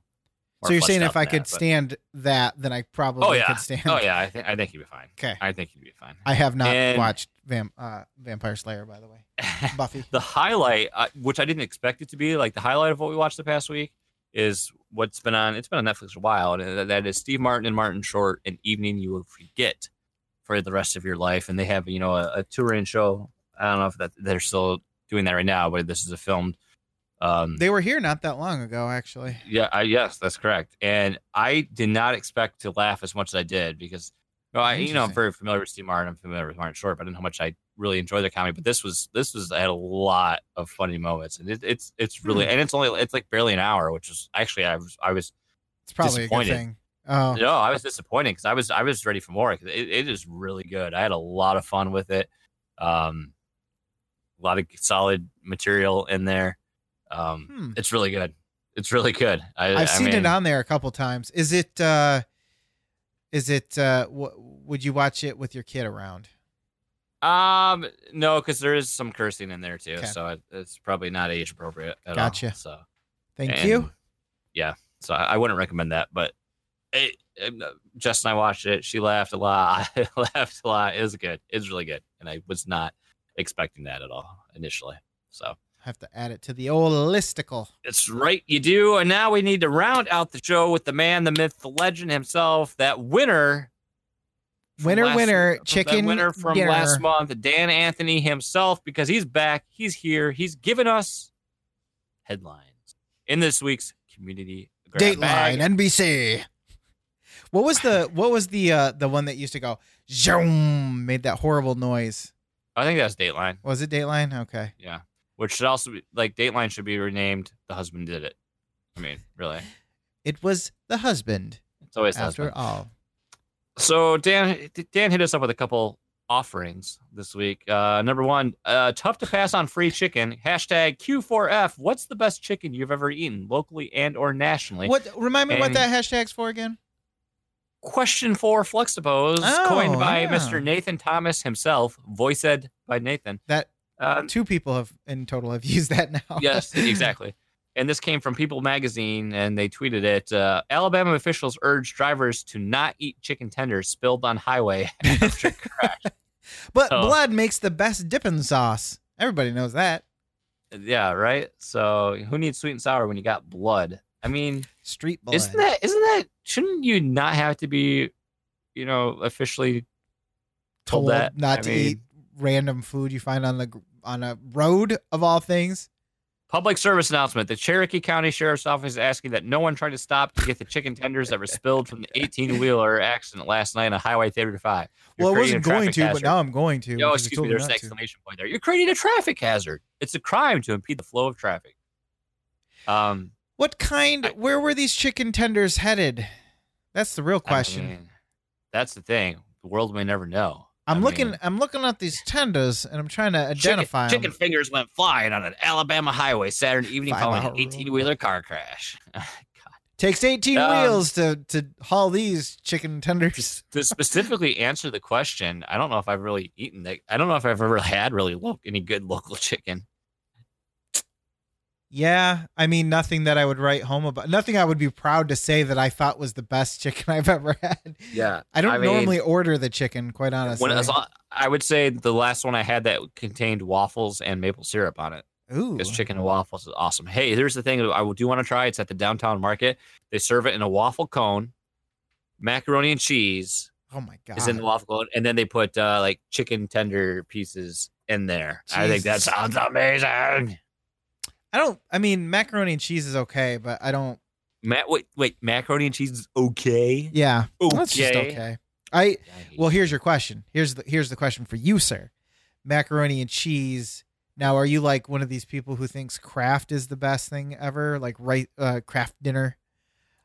So you're saying if I than could that, but- stand that, then I probably Oh yeah, could stand. oh yeah, I think I think you'd be fine. Okay. I think you'd be fine. I have not And- watched Vam- uh, Vampire Slayer, by the way. Buffy. the highlight, uh, which I didn't expect it to be, like the highlight of what we watched the past week, is what's been on. It's been on Netflix a while, and that is Steve Martin and Martin Short, "An Evening You Will Forget" for the rest of your life. And they have you know a, a touring show. I don't know if that they're still doing that right now, but this is a film. Um, They were here not that long ago, actually. Yeah, I, yes, that's correct. And I did not expect to laugh as much as I did because, well, I, you know, I'm very familiar with Steve Martin. I'm familiar with Martin Short, but I didn't know how much I really enjoy their comedy. But this was this was I had a lot of funny moments, and it, it's it's really Hmm. and it's only it's like barely an hour, which is actually I was I was It's probably a good Disappointed. thing. Oh, no I was disappointed because I was I was ready for more. It, it is really good. I had a lot of fun with it. Um, a lot of solid material in there. Um, Hmm. it's really good. It's really good. I, I've I seen mean, it on there a couple times. Is it? uh Is it? uh w- Would you watch it with your kid around? Um, no, because there is some cursing in there too, Okay. so it, it's probably not age appropriate at Gotcha. all. So, Thank And, you. Yeah, so I, I wouldn't recommend that. But it, it- Jess and I watched it. She laughed a lot. I laughed a lot. It was good. It's really good, and I was not expecting that at all initially. So Have to add it to the old listicle. it's right, you do. And now we need to round out the show with the man, the myth, the legend himself. That winner. From Winner, last- winner, chicken winner from dinner. last month, Dan Anthony himself, because he's back. He's here. He's given us headlines in this week's community grab bag. Dateline, NBC. What was the what was the uh the one that used to go zoom made that horrible noise? I think that's Dateline. Was it Dateline? Okay. Yeah, which should also be like Dateline should be renamed. The husband did it. I mean, really, It was the husband it's always the after husband. all. So Dan Dan hit us up with a couple offerings this week. Uh, number one, uh, tough to pass on free chicken. Hashtag Q4F. What's the best chicken you've ever eaten, locally and or nationally? What remind me what that hashtag's for again? Question for Fluxtapose, Oh, coined by yeah. Mr. Nathan Thomas himself, voiced by Nathan. That Uh, two people have in total have used that now. yes, exactly. And this came from People Magazine, and they tweeted it. Uh, Alabama officials urge drivers to not eat chicken tenders spilled on highway after crash. but So- blood makes the best dipping sauce. Everybody knows that. Yeah, right. So who needs sweet and sour when you got blood? I mean, Street blood. isn't that isn't that shouldn't you not have to be, you know, officially told, told that not I to mean, eat random food you find on the on a road of all things? Public service announcement: The Cherokee County Sheriff's Office is asking that no one try to stop to get the chicken tenders that were spilled from the 18 wheeler accident last night on Highway 35. You're well, I wasn't going to, but now I'm going to. You excuse me. There's an not to. exclamation point there. You're creating a traffic hazard. It's a crime to impede the flow of traffic. Um, What kind? I- where were these chicken tenders headed? That's the real I question. mean, that's the thing. The world may never know. I'm I looking. mean, I'm looking at these tenders, and I'm trying to chicken, identify chicken 'em. fingers went flying on an Alabama highway Saturday evening following an 18 wheeler car crash. Takes 18 Um, wheels to to haul these chicken tenders. to specifically answer the question, I don't know if I've really eaten that. I don't know if I've ever had really lo- any good local chicken. Yeah, I mean nothing that I would write home about. Nothing I would be proud to say that I thought was the best chicken I've ever had. Yeah, I don't I mean- normally order the chicken, quite honestly. When, I would say the last one I had that contained waffles and maple syrup on it. Ooh, Because chicken and waffles is awesome. Hey, here's the thing I do want to try. It's at the downtown market. They serve it in a waffle cone, macaroni and cheese oh my god, is in the waffle cone, and then they put uh, like chicken tender pieces in there. I think that sounds amazing. I don't. I mean, macaroni and cheese is okay, but I don't. Matt, wait, wait, macaroni and cheese is okay. Yeah, that's just Okay. okay. I well, here's your question. Here's the here's the question for you, sir. Macaroni and cheese. Now, are you like one of these people who thinks Kraft is the best thing ever? Like right, uh, Kraft dinner,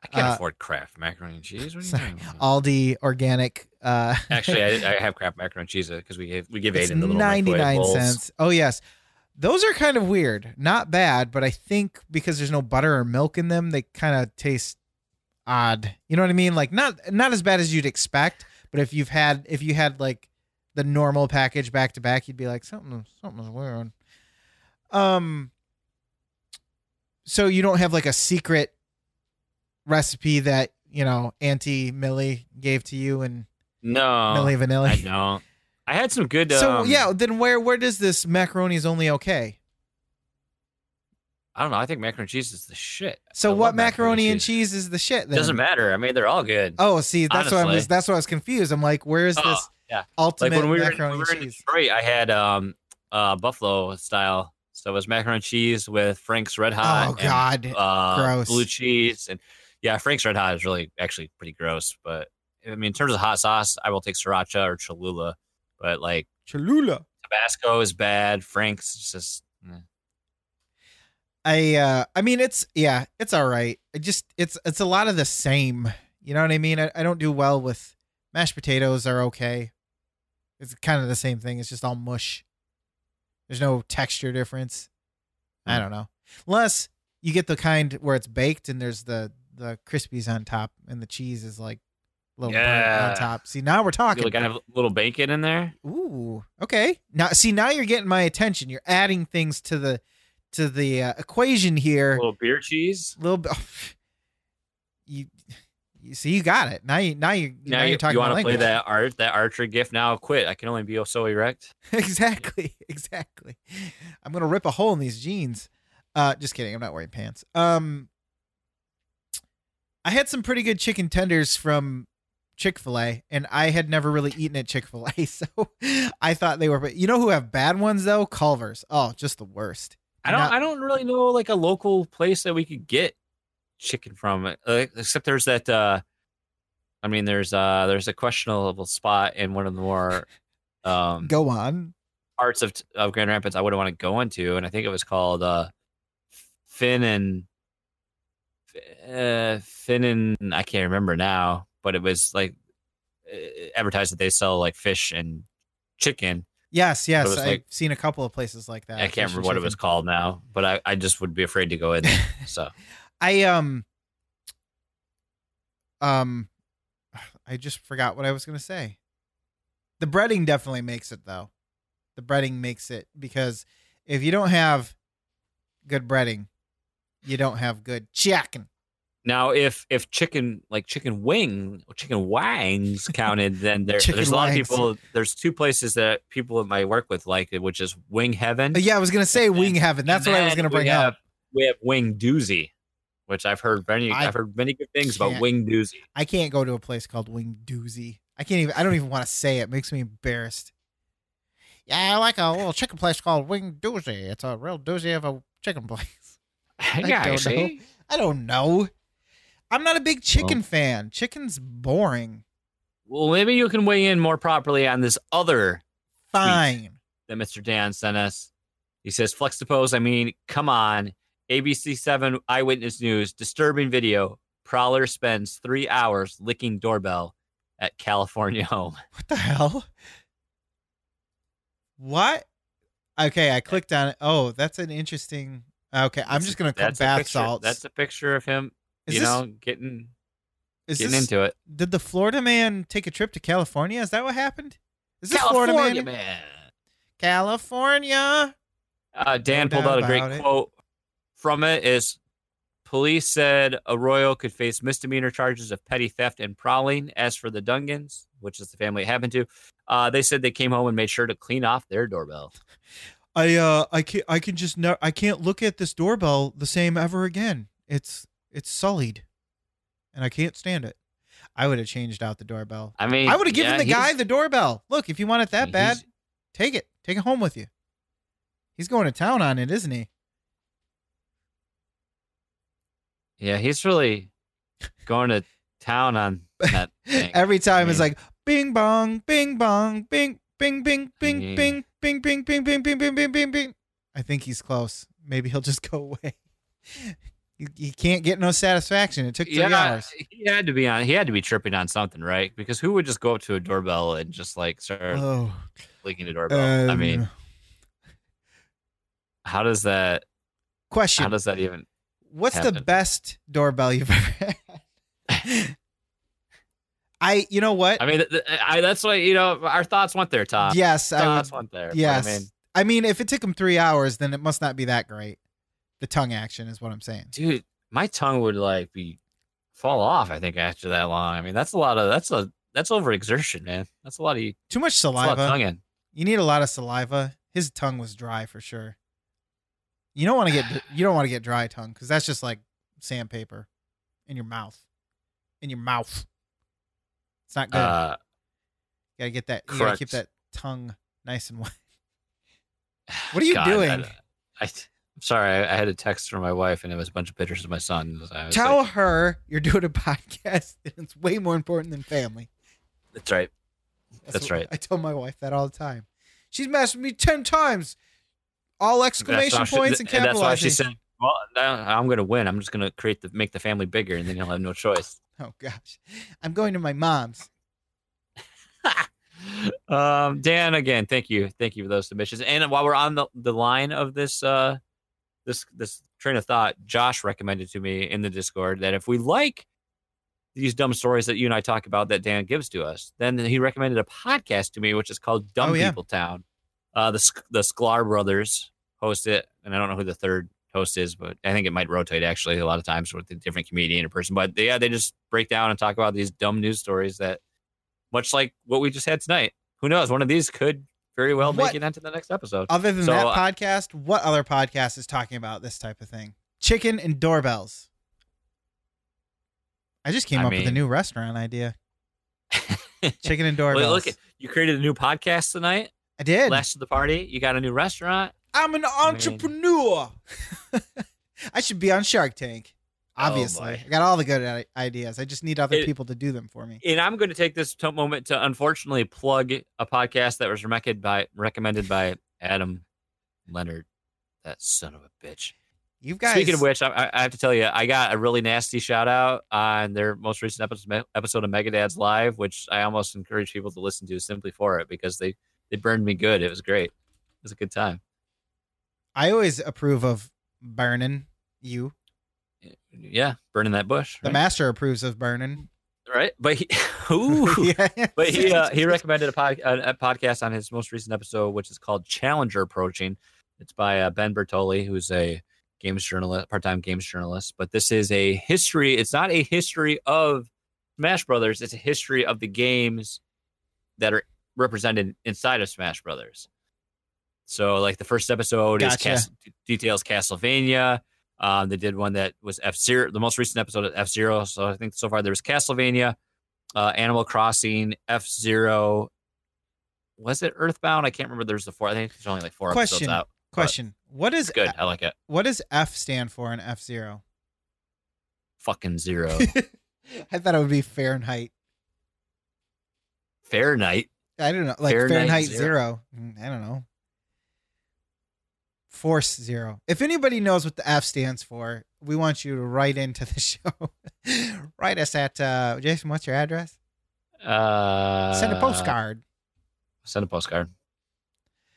I can't uh, afford Kraft macaroni and cheese. What are you sorry? Aldi organic. Uh, Actually, I, I have Kraft macaroni and cheese because we give we give Aiden the little ninety nine cents. Oh yes, those are kind of weird. Not bad, but I think because there's no butter or milk in them, they kind of taste odd. You know what I mean? Like not not as bad as you'd expect, but if you've had if you had like the normal package back to back, you'd be like something something's weird. Um. So you don't have like a secret recipe that you know Auntie Millie gave to you and No, Milli Vanilli. I don't. I had some good. So um, yeah, then where where does this macaroni is only okay? I don't know. I think macaroni and cheese is the shit. So I what love macaroni and cheese is the shit then? Doesn't matter. I mean, they're all good. Oh, see, that's why I was that's why I was confused. I'm like, where's Oh, this yeah. Like ultimate when we were, in, macaroni we were and in cheese? Detroit, I had um uh buffalo style. So it was macaroni and cheese with Frank's Red Hot. Oh and, God, uh, Gross. blue cheese and yeah, Frank's Red Hot is really actually pretty gross. But I mean, in terms of hot sauce, I will take sriracha or Cholula. But like Cholula. Tabasco is bad. Frank's just eh. I uh I mean it's yeah, it's all right. It just it's it's a lot of the same. You know what I mean? I, I don't do well with mashed potatoes are okay. It's kind of the same thing. It's just all mush. There's no texture difference. I Hmm. don't know. Unless you get the kind where it's baked and there's the the crispies on top and the cheese is like little Yeah. on top. See, now we're talking. like, I have a little bacon in there. Ooh, okay. Now, see, now you're getting my attention. You're adding things to the to the uh, equation A here. little beer cheese. A little bit. You, you see, you got it. Now you, now you, now, Now you're you, talking you want to play that art, that archer gift now? Quit. I can only be so erect. exactly, exactly. I'm gonna rip a hole in these jeans. Uh, just kidding. I'm not wearing pants. Um, I had some pretty good chicken tenders from Chick Fil A, and I had never really eaten at Chick Fil A, so I thought they were. But you know who have bad ones though? Culver's. Oh, just the worst. I don't. Not- I don't really know like a local place that we could get chicken from, uh, except there's that. uh I mean, there's uh there's a questionable spot in one of the more um Go on. parts of of Grand Rapids I wouldn't want to go into, and I think it was called uh Finn and uh, Finn and I can't remember now, but it was like advertised that they sell like fish and chicken. Yes, yes. I've like- seen a couple of places like that. I can't remember what it was called now, but I, I just would be afraid to go in there. So I um um I just forgot what I was gonna say. The breading definitely makes it though. The breading makes it because if you don't have good breading, you don't have good chicken. Now, if if chicken like chicken wing, chicken wangs counted, then there, there's a lot wangs. of people. There's two places that people at my work with like it, which is Wing Heaven. Uh, Yeah, I was gonna say wing heaven. That's what I was gonna bring up. have, We have Wing Doozy, which I've heard many. I I've heard many good things about Wing Doozy. I can't go to a place called Wing Doozy. I can't even. I don't even want to say it. it. Makes me embarrassed. Yeah, I like a little chicken place called Wing Doozy. It's a real doozy of a chicken place. yeah, don't you see? I don't know. I'm not a big chicken fan. Chicken's boring. Well, maybe you can weigh in more properly on this other Fine. that Mr. Dan sent us. He says, Fluxtapose. I mean, come on. ABC7 Eyewitness News, disturbing video. Prowler spends three hours licking doorbell at California home. What the hell? What? Okay, I clicked on it. Oh, that's an interesting. Okay, I'm That's just gonna cut that's a bath picture- salts. That's a picture of him, is you this, know, getting is getting this, into it. Did the Florida man take a trip to California? Is that what happened? Is this Florida man? man. California. Uh, Dan pulled out a great it. quote from it is police said Arroyo could face misdemeanor charges of petty theft and prowling. As for the Dungans, which is the family it happened to, uh, they said they came home and made sure to clean off their doorbell. I uh I can I can just no I can't look at this doorbell the same ever again. It's it's sullied, and I can't stand it. I would have changed out the doorbell. I mean, I would have given yeah, the guy the doorbell. Look, if you want it that bad, take it. Take it home with you. He's going to town on it, isn't he? Yeah, he's really going to town on that. thing. Every time I it's like bing bong, bing bong, bing bing bing bing mean- bing bing bing bing bing bing bing bing bing bing. I think he's close. Maybe he'll just go away. You, you can't get no satisfaction. It took three yeah, hours. he had to be on. He had to be tripping on something, right? Because who would just go up to a doorbell and just like start Oh, licking the doorbell? I um, mean, how does that? question: How does that even? What's the best doorbell you've ever had? I, you know what? I mean, th- th- I, that's why you know our thoughts went there, Tom. yes, I would. went there. Yes. I mean, I mean, if it took him three hours, then it must not be that great. The tongue action is what I'm saying. dude, my tongue would like be fall off. I think after that long. I mean, that's a lot of that's a that's overexertion, man. That's a lot of Too much that's a lot of saliva. tongue in. You need a lot of saliva. His tongue was dry for sure. You don't want to get you don't want to get dry tongue because that's just like sandpaper in your mouth. In your mouth. It's not good. Uh, you gotta get that. You gotta keep that tongue nice and wet. What are you God, doing? I, I, sorry. I, I had a text from my wife, and it was a bunch of pictures of my son. Tell like, her you're doing a podcast and it's way more important than family. that's right. That's what- right. I tell my wife that all the time. She's messed me ten times. All exclamation That's why she- points and capitalizing. that's why she said, "Well, I'm going to win. I'm just going to create the make the family bigger, and then you'll have no choice." Oh gosh, I'm going to my mom's. um, Dan, again, thank you, thank you for those submissions. And while we're on the, the line of this uh this this train of thought, Josh recommended to me in the Discord that if we like these dumb stories that you and I talk about that Dan gives to us, then he recommended a podcast to me, which is called Dumb Oh, yeah. People Town. Uh, the the Sklar brothers host it, and I don't know who the third host is, but I think it might rotate actually a lot of times with a different comedian or person. But yeah, they just break down and talk about these dumb news stories that, much like what we just had tonight. Who knows? One of these could very well What- make it into the next episode. Other than So, that uh, podcast, what other podcast is talking about this type of thing? Chicken and doorbells. I just came I up with a new restaurant idea. Chicken and doorbells. Well, look, at- you created a new podcast tonight. I did. Last of the party, you got a new restaurant. I'm an entrepreneur. I should be on Shark Tank. Oh, obviously, Oh. I got all the good ideas. I just need other It- people to do them for me. And I'm going to take this to- moment to unfortunately plug a podcast that was recommended by recommended by Adam Leonard. That son of a bitch. You guys. Speaking of which, I- I, I have to tell you, I got a really nasty shout out on their most recent episode, episode of Megadad's Live, which I almost encourage people to listen to simply for it because they they burned me good. It was great. It was a good time. I always approve of burning you. Yeah, burning that bush. The Right? master approves of burning. right? But he, ooh, Yeah. but he uh, he recommended a, pod, a, a podcast on his most recent episode, which is called Challenger Approaching. It's by uh, Ben Bertoli, who's a games journalist, part-time games journalist. But this is a history. It's not a history of Smash Brothers. It's a history of the games that are represented inside of Smash Brothers. So, like the first episode is Gotcha. Cas- details Castlevania. Um, they did one that was F Zero, the most recent episode of F Zero. So I think so far there was Castlevania, uh, Animal Crossing, F Zero. Was it Earthbound? I can't remember. There's the four. I think there's only like four Question. episodes out. Question: What is good. I like it. what does F stand for in F Zero? Fucking zero. I thought it would be Fahrenheit. Fahrenheit. I don't know, like Fahrenheit Fahrenheit, zero. zero. Mm, I don't know. Force zero. If anybody knows what the F stands for, we want you to write into the show. write us at uh, Jason. What's your address? Uh, Send a postcard. Send a postcard.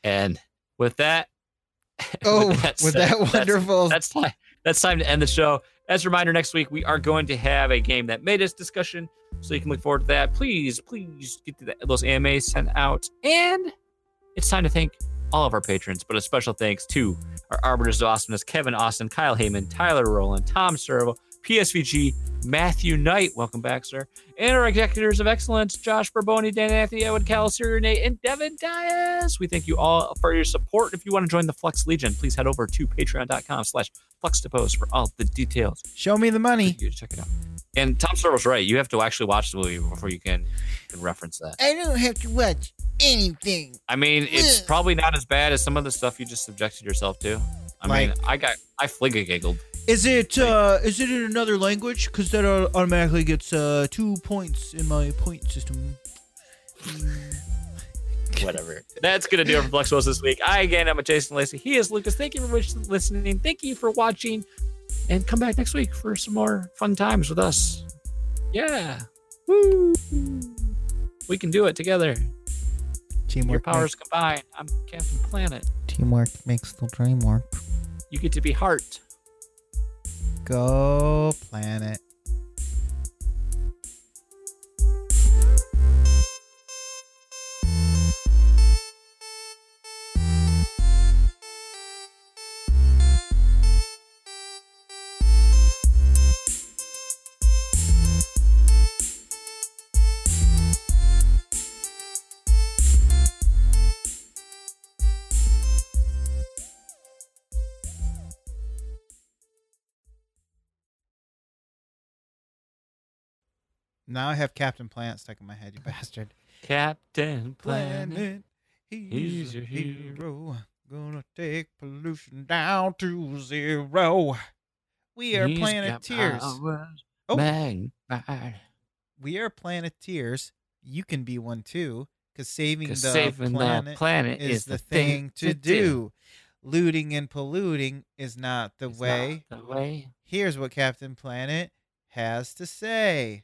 And with that, Oh, with that, said, that's- wonderful. that's time. That's time to end the show. As a reminder, next week we are going to have a game that made us discussion, so you can look forward to that. Please, please get to the, those AMAs sent out, and it's time to thank all of our patrons, but a special thanks to our arbiters of awesomeness: Kevin Austin, Kyle Heyman, Tyler Rowland, Tom Servo, PSVG, Matthew Knight. Welcome back, sir. And our executors of excellence, Josh Barboni, Dan Anthony, Edwin Calister, Nate, and Devin Diaz. We thank you all for your support. If you want to join the Flux Legion, please head over to patreon.com slash fluxtapose for all the details. Show me the money. You check it out. And Tom Servo's right. You have to actually watch the movie before you can, can reference that. I don't have to watch anything. I mean, it's Ugh. probably not as bad as some of the stuff you just subjected yourself to. I mean, I got, I fligga giggled. Is it uh is it in another language? Because that au- automatically gets uh two points in my point system. Whatever. That's going to do it for Fluxtapose this week. I, again, I'm a Jason Lacey. He is Lucas. Thank you for listening. Thank you for watching. And come back next week for some more fun times with us. Yeah. Woo. We can do it together. Your Teamwork. powers combined. I'm Captain Planet. teamwork makes the dream work. You get to be Heart. Go planet. Now I have Captain Planet stuck in my head, you bastard. Captain Planet. he's, he's your hero. Gonna take pollution down to zero. We are He's planeteers. powers Oh. magnified. We are planeteers. You can be one too, because saving the 'Cause saving planet, the planet is the thing to do. Looting and polluting is not the way. not the way. Here's what Captain Planet has to say.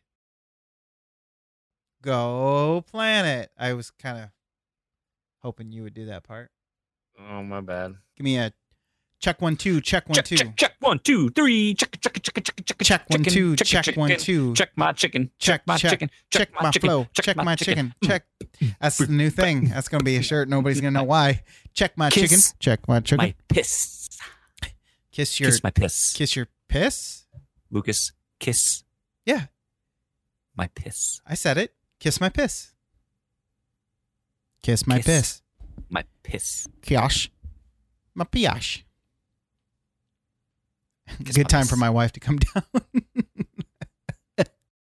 Go planet. I was kind of hoping you would do that part. Oh, my bad. Give me a Check one two. Check one check, two. check, check, one, two, three. Check, check, check, check, check, check, Check one two. Check one two. Check my chicken. Check my chicken. Check my chicken. flow. Check my chicken. Check. Mm. That's the new thing. That's gonna be a shirt. Nobody's gonna know why. Check my Kiss chicken. Check my chicken. My piss. kiss your Kiss my piss. kiss your piss. Lucas, kiss. Yeah. My piss. I said it. Kiss my piss. Kiss my Kiss. piss. My piss. Kiosh. My piosh. Kiss Good my time piss. for my wife to come down.